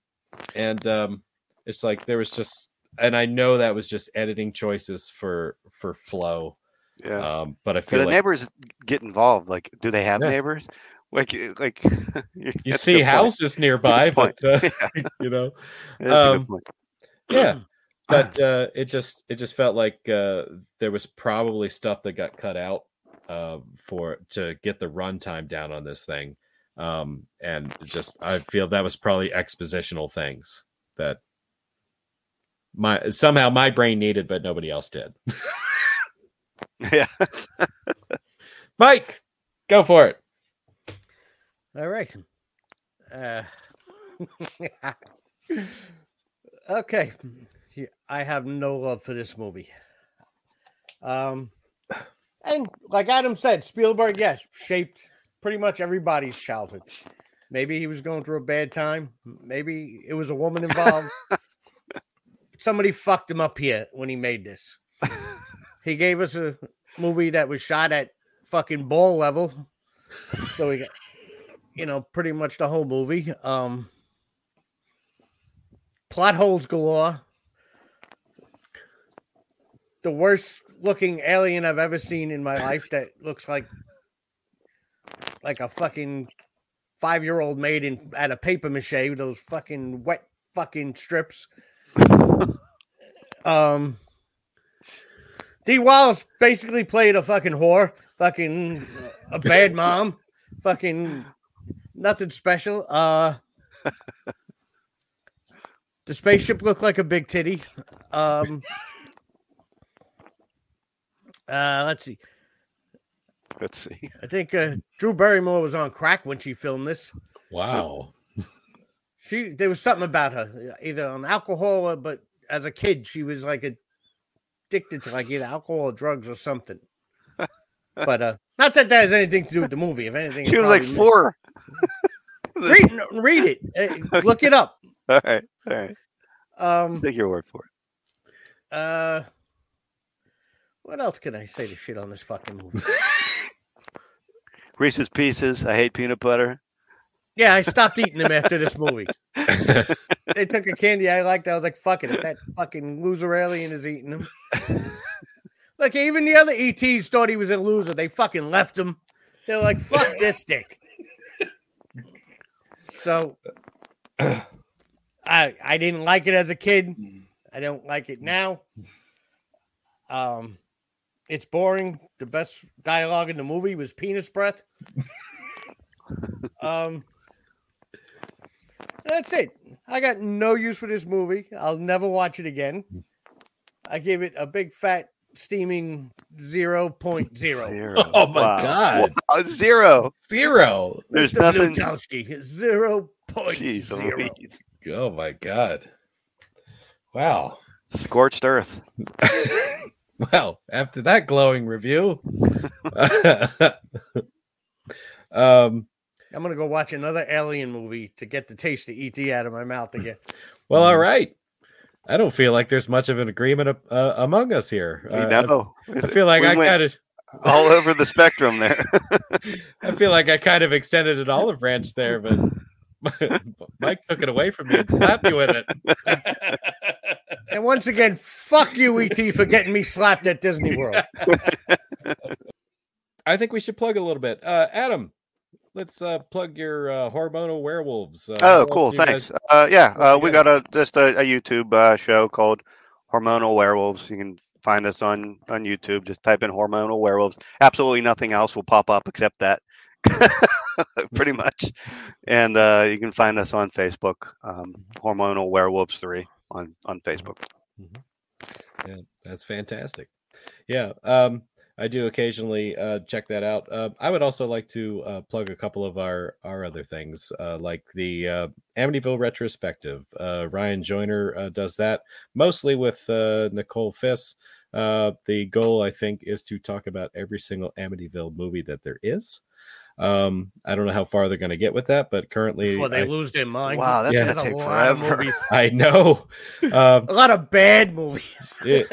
Speaker 3: and um, it's like there was just and I know that was just editing choices for for flow.
Speaker 4: Yeah.
Speaker 3: Um, but I
Speaker 4: Do
Speaker 3: feel
Speaker 4: the
Speaker 3: like
Speaker 4: neighbors get involved? Like, do they have
Speaker 3: Yeah.
Speaker 4: neighbors? Like, like <laughs>
Speaker 3: you see
Speaker 4: good point.
Speaker 3: houses nearby, but uh, <laughs> <laughs> you know, um, yeah. <clears throat> But uh, it just it just felt like uh, there was probably stuff that got cut out uh, for to get the runtime down on this thing, um, and just I feel that was probably expositional things that my somehow my brain needed, but nobody else did. <laughs>
Speaker 4: Yeah. <laughs>
Speaker 3: Mike, go for it.
Speaker 5: All right. Uh, <laughs> okay. I have no love for this movie. Um, and like Adam said, Spielberg, yes, shaped pretty much everybody's childhood. Maybe he was going through a bad time. Maybe it was a woman involved. Somebody fucked him up here when he made this. <laughs> He gave us a movie that was shot at fucking ball level. So we got, you know, pretty much the whole movie. Um, plot holes galore. The worst looking alien I've ever seen in my life that looks like like a fucking five year old made in out of paper mache with those fucking wet fucking strips. Um Dee Wallace basically played a fucking whore, fucking a bad <laughs> mom, fucking nothing special. Uh the spaceship looked like a big titty. Um uh let's see.
Speaker 4: Let's see.
Speaker 5: I think uh, Drew Barrymore was on crack when she filmed this.
Speaker 3: Wow.
Speaker 5: She there was something about her, either on alcohol or but as a kid she was like addicted to like either alcohol or drugs or something. But uh not that that has anything to do with the movie. If anything,
Speaker 4: She was like
Speaker 5: probably-
Speaker 4: four. <laughs>
Speaker 5: Read, read it. Uh, <laughs> look it up.
Speaker 4: All right. All right.
Speaker 5: Um.
Speaker 4: Take your word for it.
Speaker 5: Uh. What else can I say to shit on this fucking movie? <laughs>
Speaker 4: Reese's Pieces. I hate peanut butter.
Speaker 5: Yeah, I stopped eating them after this movie. They took a candy I liked. I was like, "Fuck it!" If that <laughs> fucking loser alien is eating them, like even the other ETs thought he was a loser. They fucking left him. They're like, "Fuck this dick." So, <clears throat> I I didn't like it as a kid. I don't like it now. Um, it's boring. The best dialogue in the movie was penis breath. <laughs> um, that's it. I got no use for this movie. I'll never watch it again. I gave it a big fat steaming 0.0.
Speaker 4: Zero. <laughs>
Speaker 3: Oh my
Speaker 4: Wow.
Speaker 3: God.
Speaker 4: Wow, Zero.
Speaker 3: Zero.
Speaker 4: There's
Speaker 5: Mr.
Speaker 4: nothing.
Speaker 5: Blutarsky, 0.0.
Speaker 4: Jeez Louise.
Speaker 3: Oh my God. Wow.
Speaker 4: Scorched earth. <laughs>
Speaker 3: well, after that glowing review, <laughs> um,
Speaker 5: I'm going to go watch another alien movie to get the taste of ET out of my mouth again. <laughs>
Speaker 3: well, all right. I don't feel like there's much of an agreement uh, among us here.
Speaker 4: We
Speaker 3: Uh,
Speaker 4: know.
Speaker 3: I feel like
Speaker 4: We
Speaker 3: I
Speaker 4: went
Speaker 3: kind of,
Speaker 4: all over the spectrum there. <laughs>
Speaker 3: I feel like I kind of extended an olive branch there, but <laughs> Mike took it away from me and slapped me with it.
Speaker 5: And once again, fuck you, ET, for getting me slapped at Disney World.
Speaker 3: I think we should plug a little bit. Uh, Adam, let's uh, plug your uh, hormonal werewolves. Uh,
Speaker 4: oh, cool.
Speaker 3: else do you
Speaker 4: Thanks.
Speaker 3: guys-
Speaker 4: Uh, yeah, uh, we
Speaker 3: got?
Speaker 4: a just a, a YouTube uh, show called Hormonal Werewolves. You can find us on on YouTube. Just type in Hormonal Werewolves. Absolutely nothing else will pop up except that. <laughs> Pretty <laughs> much. And uh, you can find us on Facebook, um, Hormonal Werewolves Three on on Facebook.
Speaker 3: Yeah, that's fantastic. Yeah, um, I do occasionally uh, check that out. Uh, I would also like to uh, plug a couple of our our other things, uh, like the uh, Amityville retrospective. Uh, Ryan Joyner does that mostly with Nicole Fiss. The goal, I think, is to talk about every single Amityville movie that there is. Um, I don't know how far they're going to get with that, but currently,
Speaker 5: Before they
Speaker 3: I,
Speaker 5: lose their mind.
Speaker 4: Wow, that's
Speaker 3: Yeah.
Speaker 4: gonna
Speaker 5: There's a
Speaker 4: take
Speaker 5: lot of
Speaker 4: forever.
Speaker 5: movies. <laughs>
Speaker 3: I know. Um,
Speaker 5: A lot of bad movies. <laughs>
Speaker 3: it-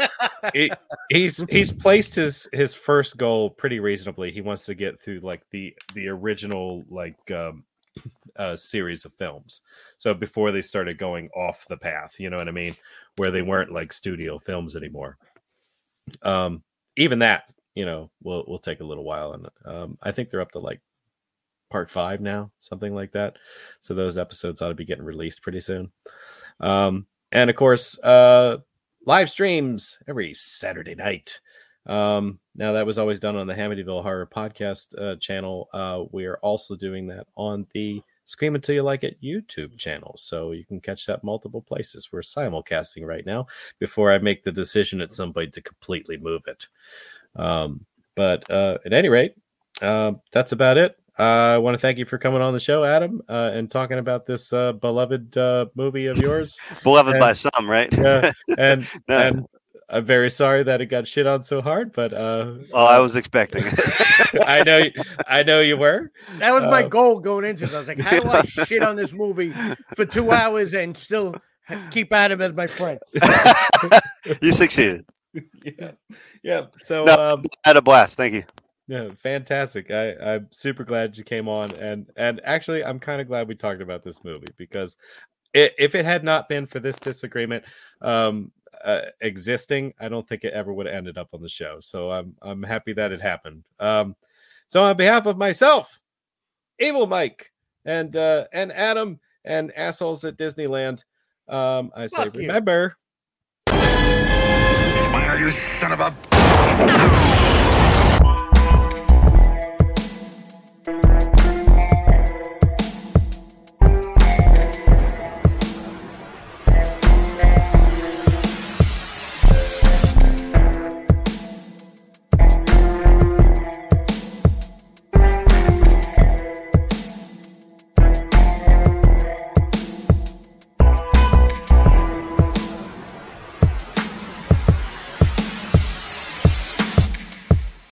Speaker 3: it- he's <laughs> he's placed his his first goal pretty reasonably. He wants to get through like the the original like um uh series of films. So before they started going off the path, you know what I mean, where they weren't like studio films anymore. Um even that, you know, will will take a little while and um I think they're up to like part 5 now, something like that. So those episodes ought to be getting released pretty soon. Um and of course, uh live streams every Saturday night. Um, now that was always done on the Hamityville Horror Podcast uh, channel. Uh, we are also doing that on the Scream Until You Like It YouTube channel, so you can catch that multiple places. We're simulcasting right now before I make the decision at some point to completely move it. Um, but uh, at any rate, uh, that's about it. Uh, I want to thank you for coming on the show, Adam, uh, and talking about this uh, beloved uh, movie of yours.
Speaker 4: Beloved
Speaker 3: And-
Speaker 4: by some, right?
Speaker 3: Yeah, <laughs> and
Speaker 4: No.
Speaker 3: and I'm very sorry that it got shit on so hard, but uh,
Speaker 4: oh, I was expecting. <laughs>
Speaker 3: I know, I know you were.
Speaker 5: That was my
Speaker 3: Uh,
Speaker 5: goal going into it. I was like, how do I <laughs> shit on this movie for two hours and still keep Adam as my friend?
Speaker 4: you succeeded.
Speaker 3: yeah, yeah. So,
Speaker 4: No.
Speaker 3: um,
Speaker 4: I had a blast. Thank you.
Speaker 3: Yeah, fantastic. I, I'm super glad you came on, and and actually, I'm kind of glad we talked about this movie because i if it had not been for this disagreement um, uh, existing, I don't think it ever would have ended up on the show. So I'm I'm happy that it happened. Um, so on behalf of myself, Evil Mike, and uh, and Adam, and assholes at Disneyland, um, I say
Speaker 5: Fuck you.
Speaker 3: remember.
Speaker 6: Smile, you son of a.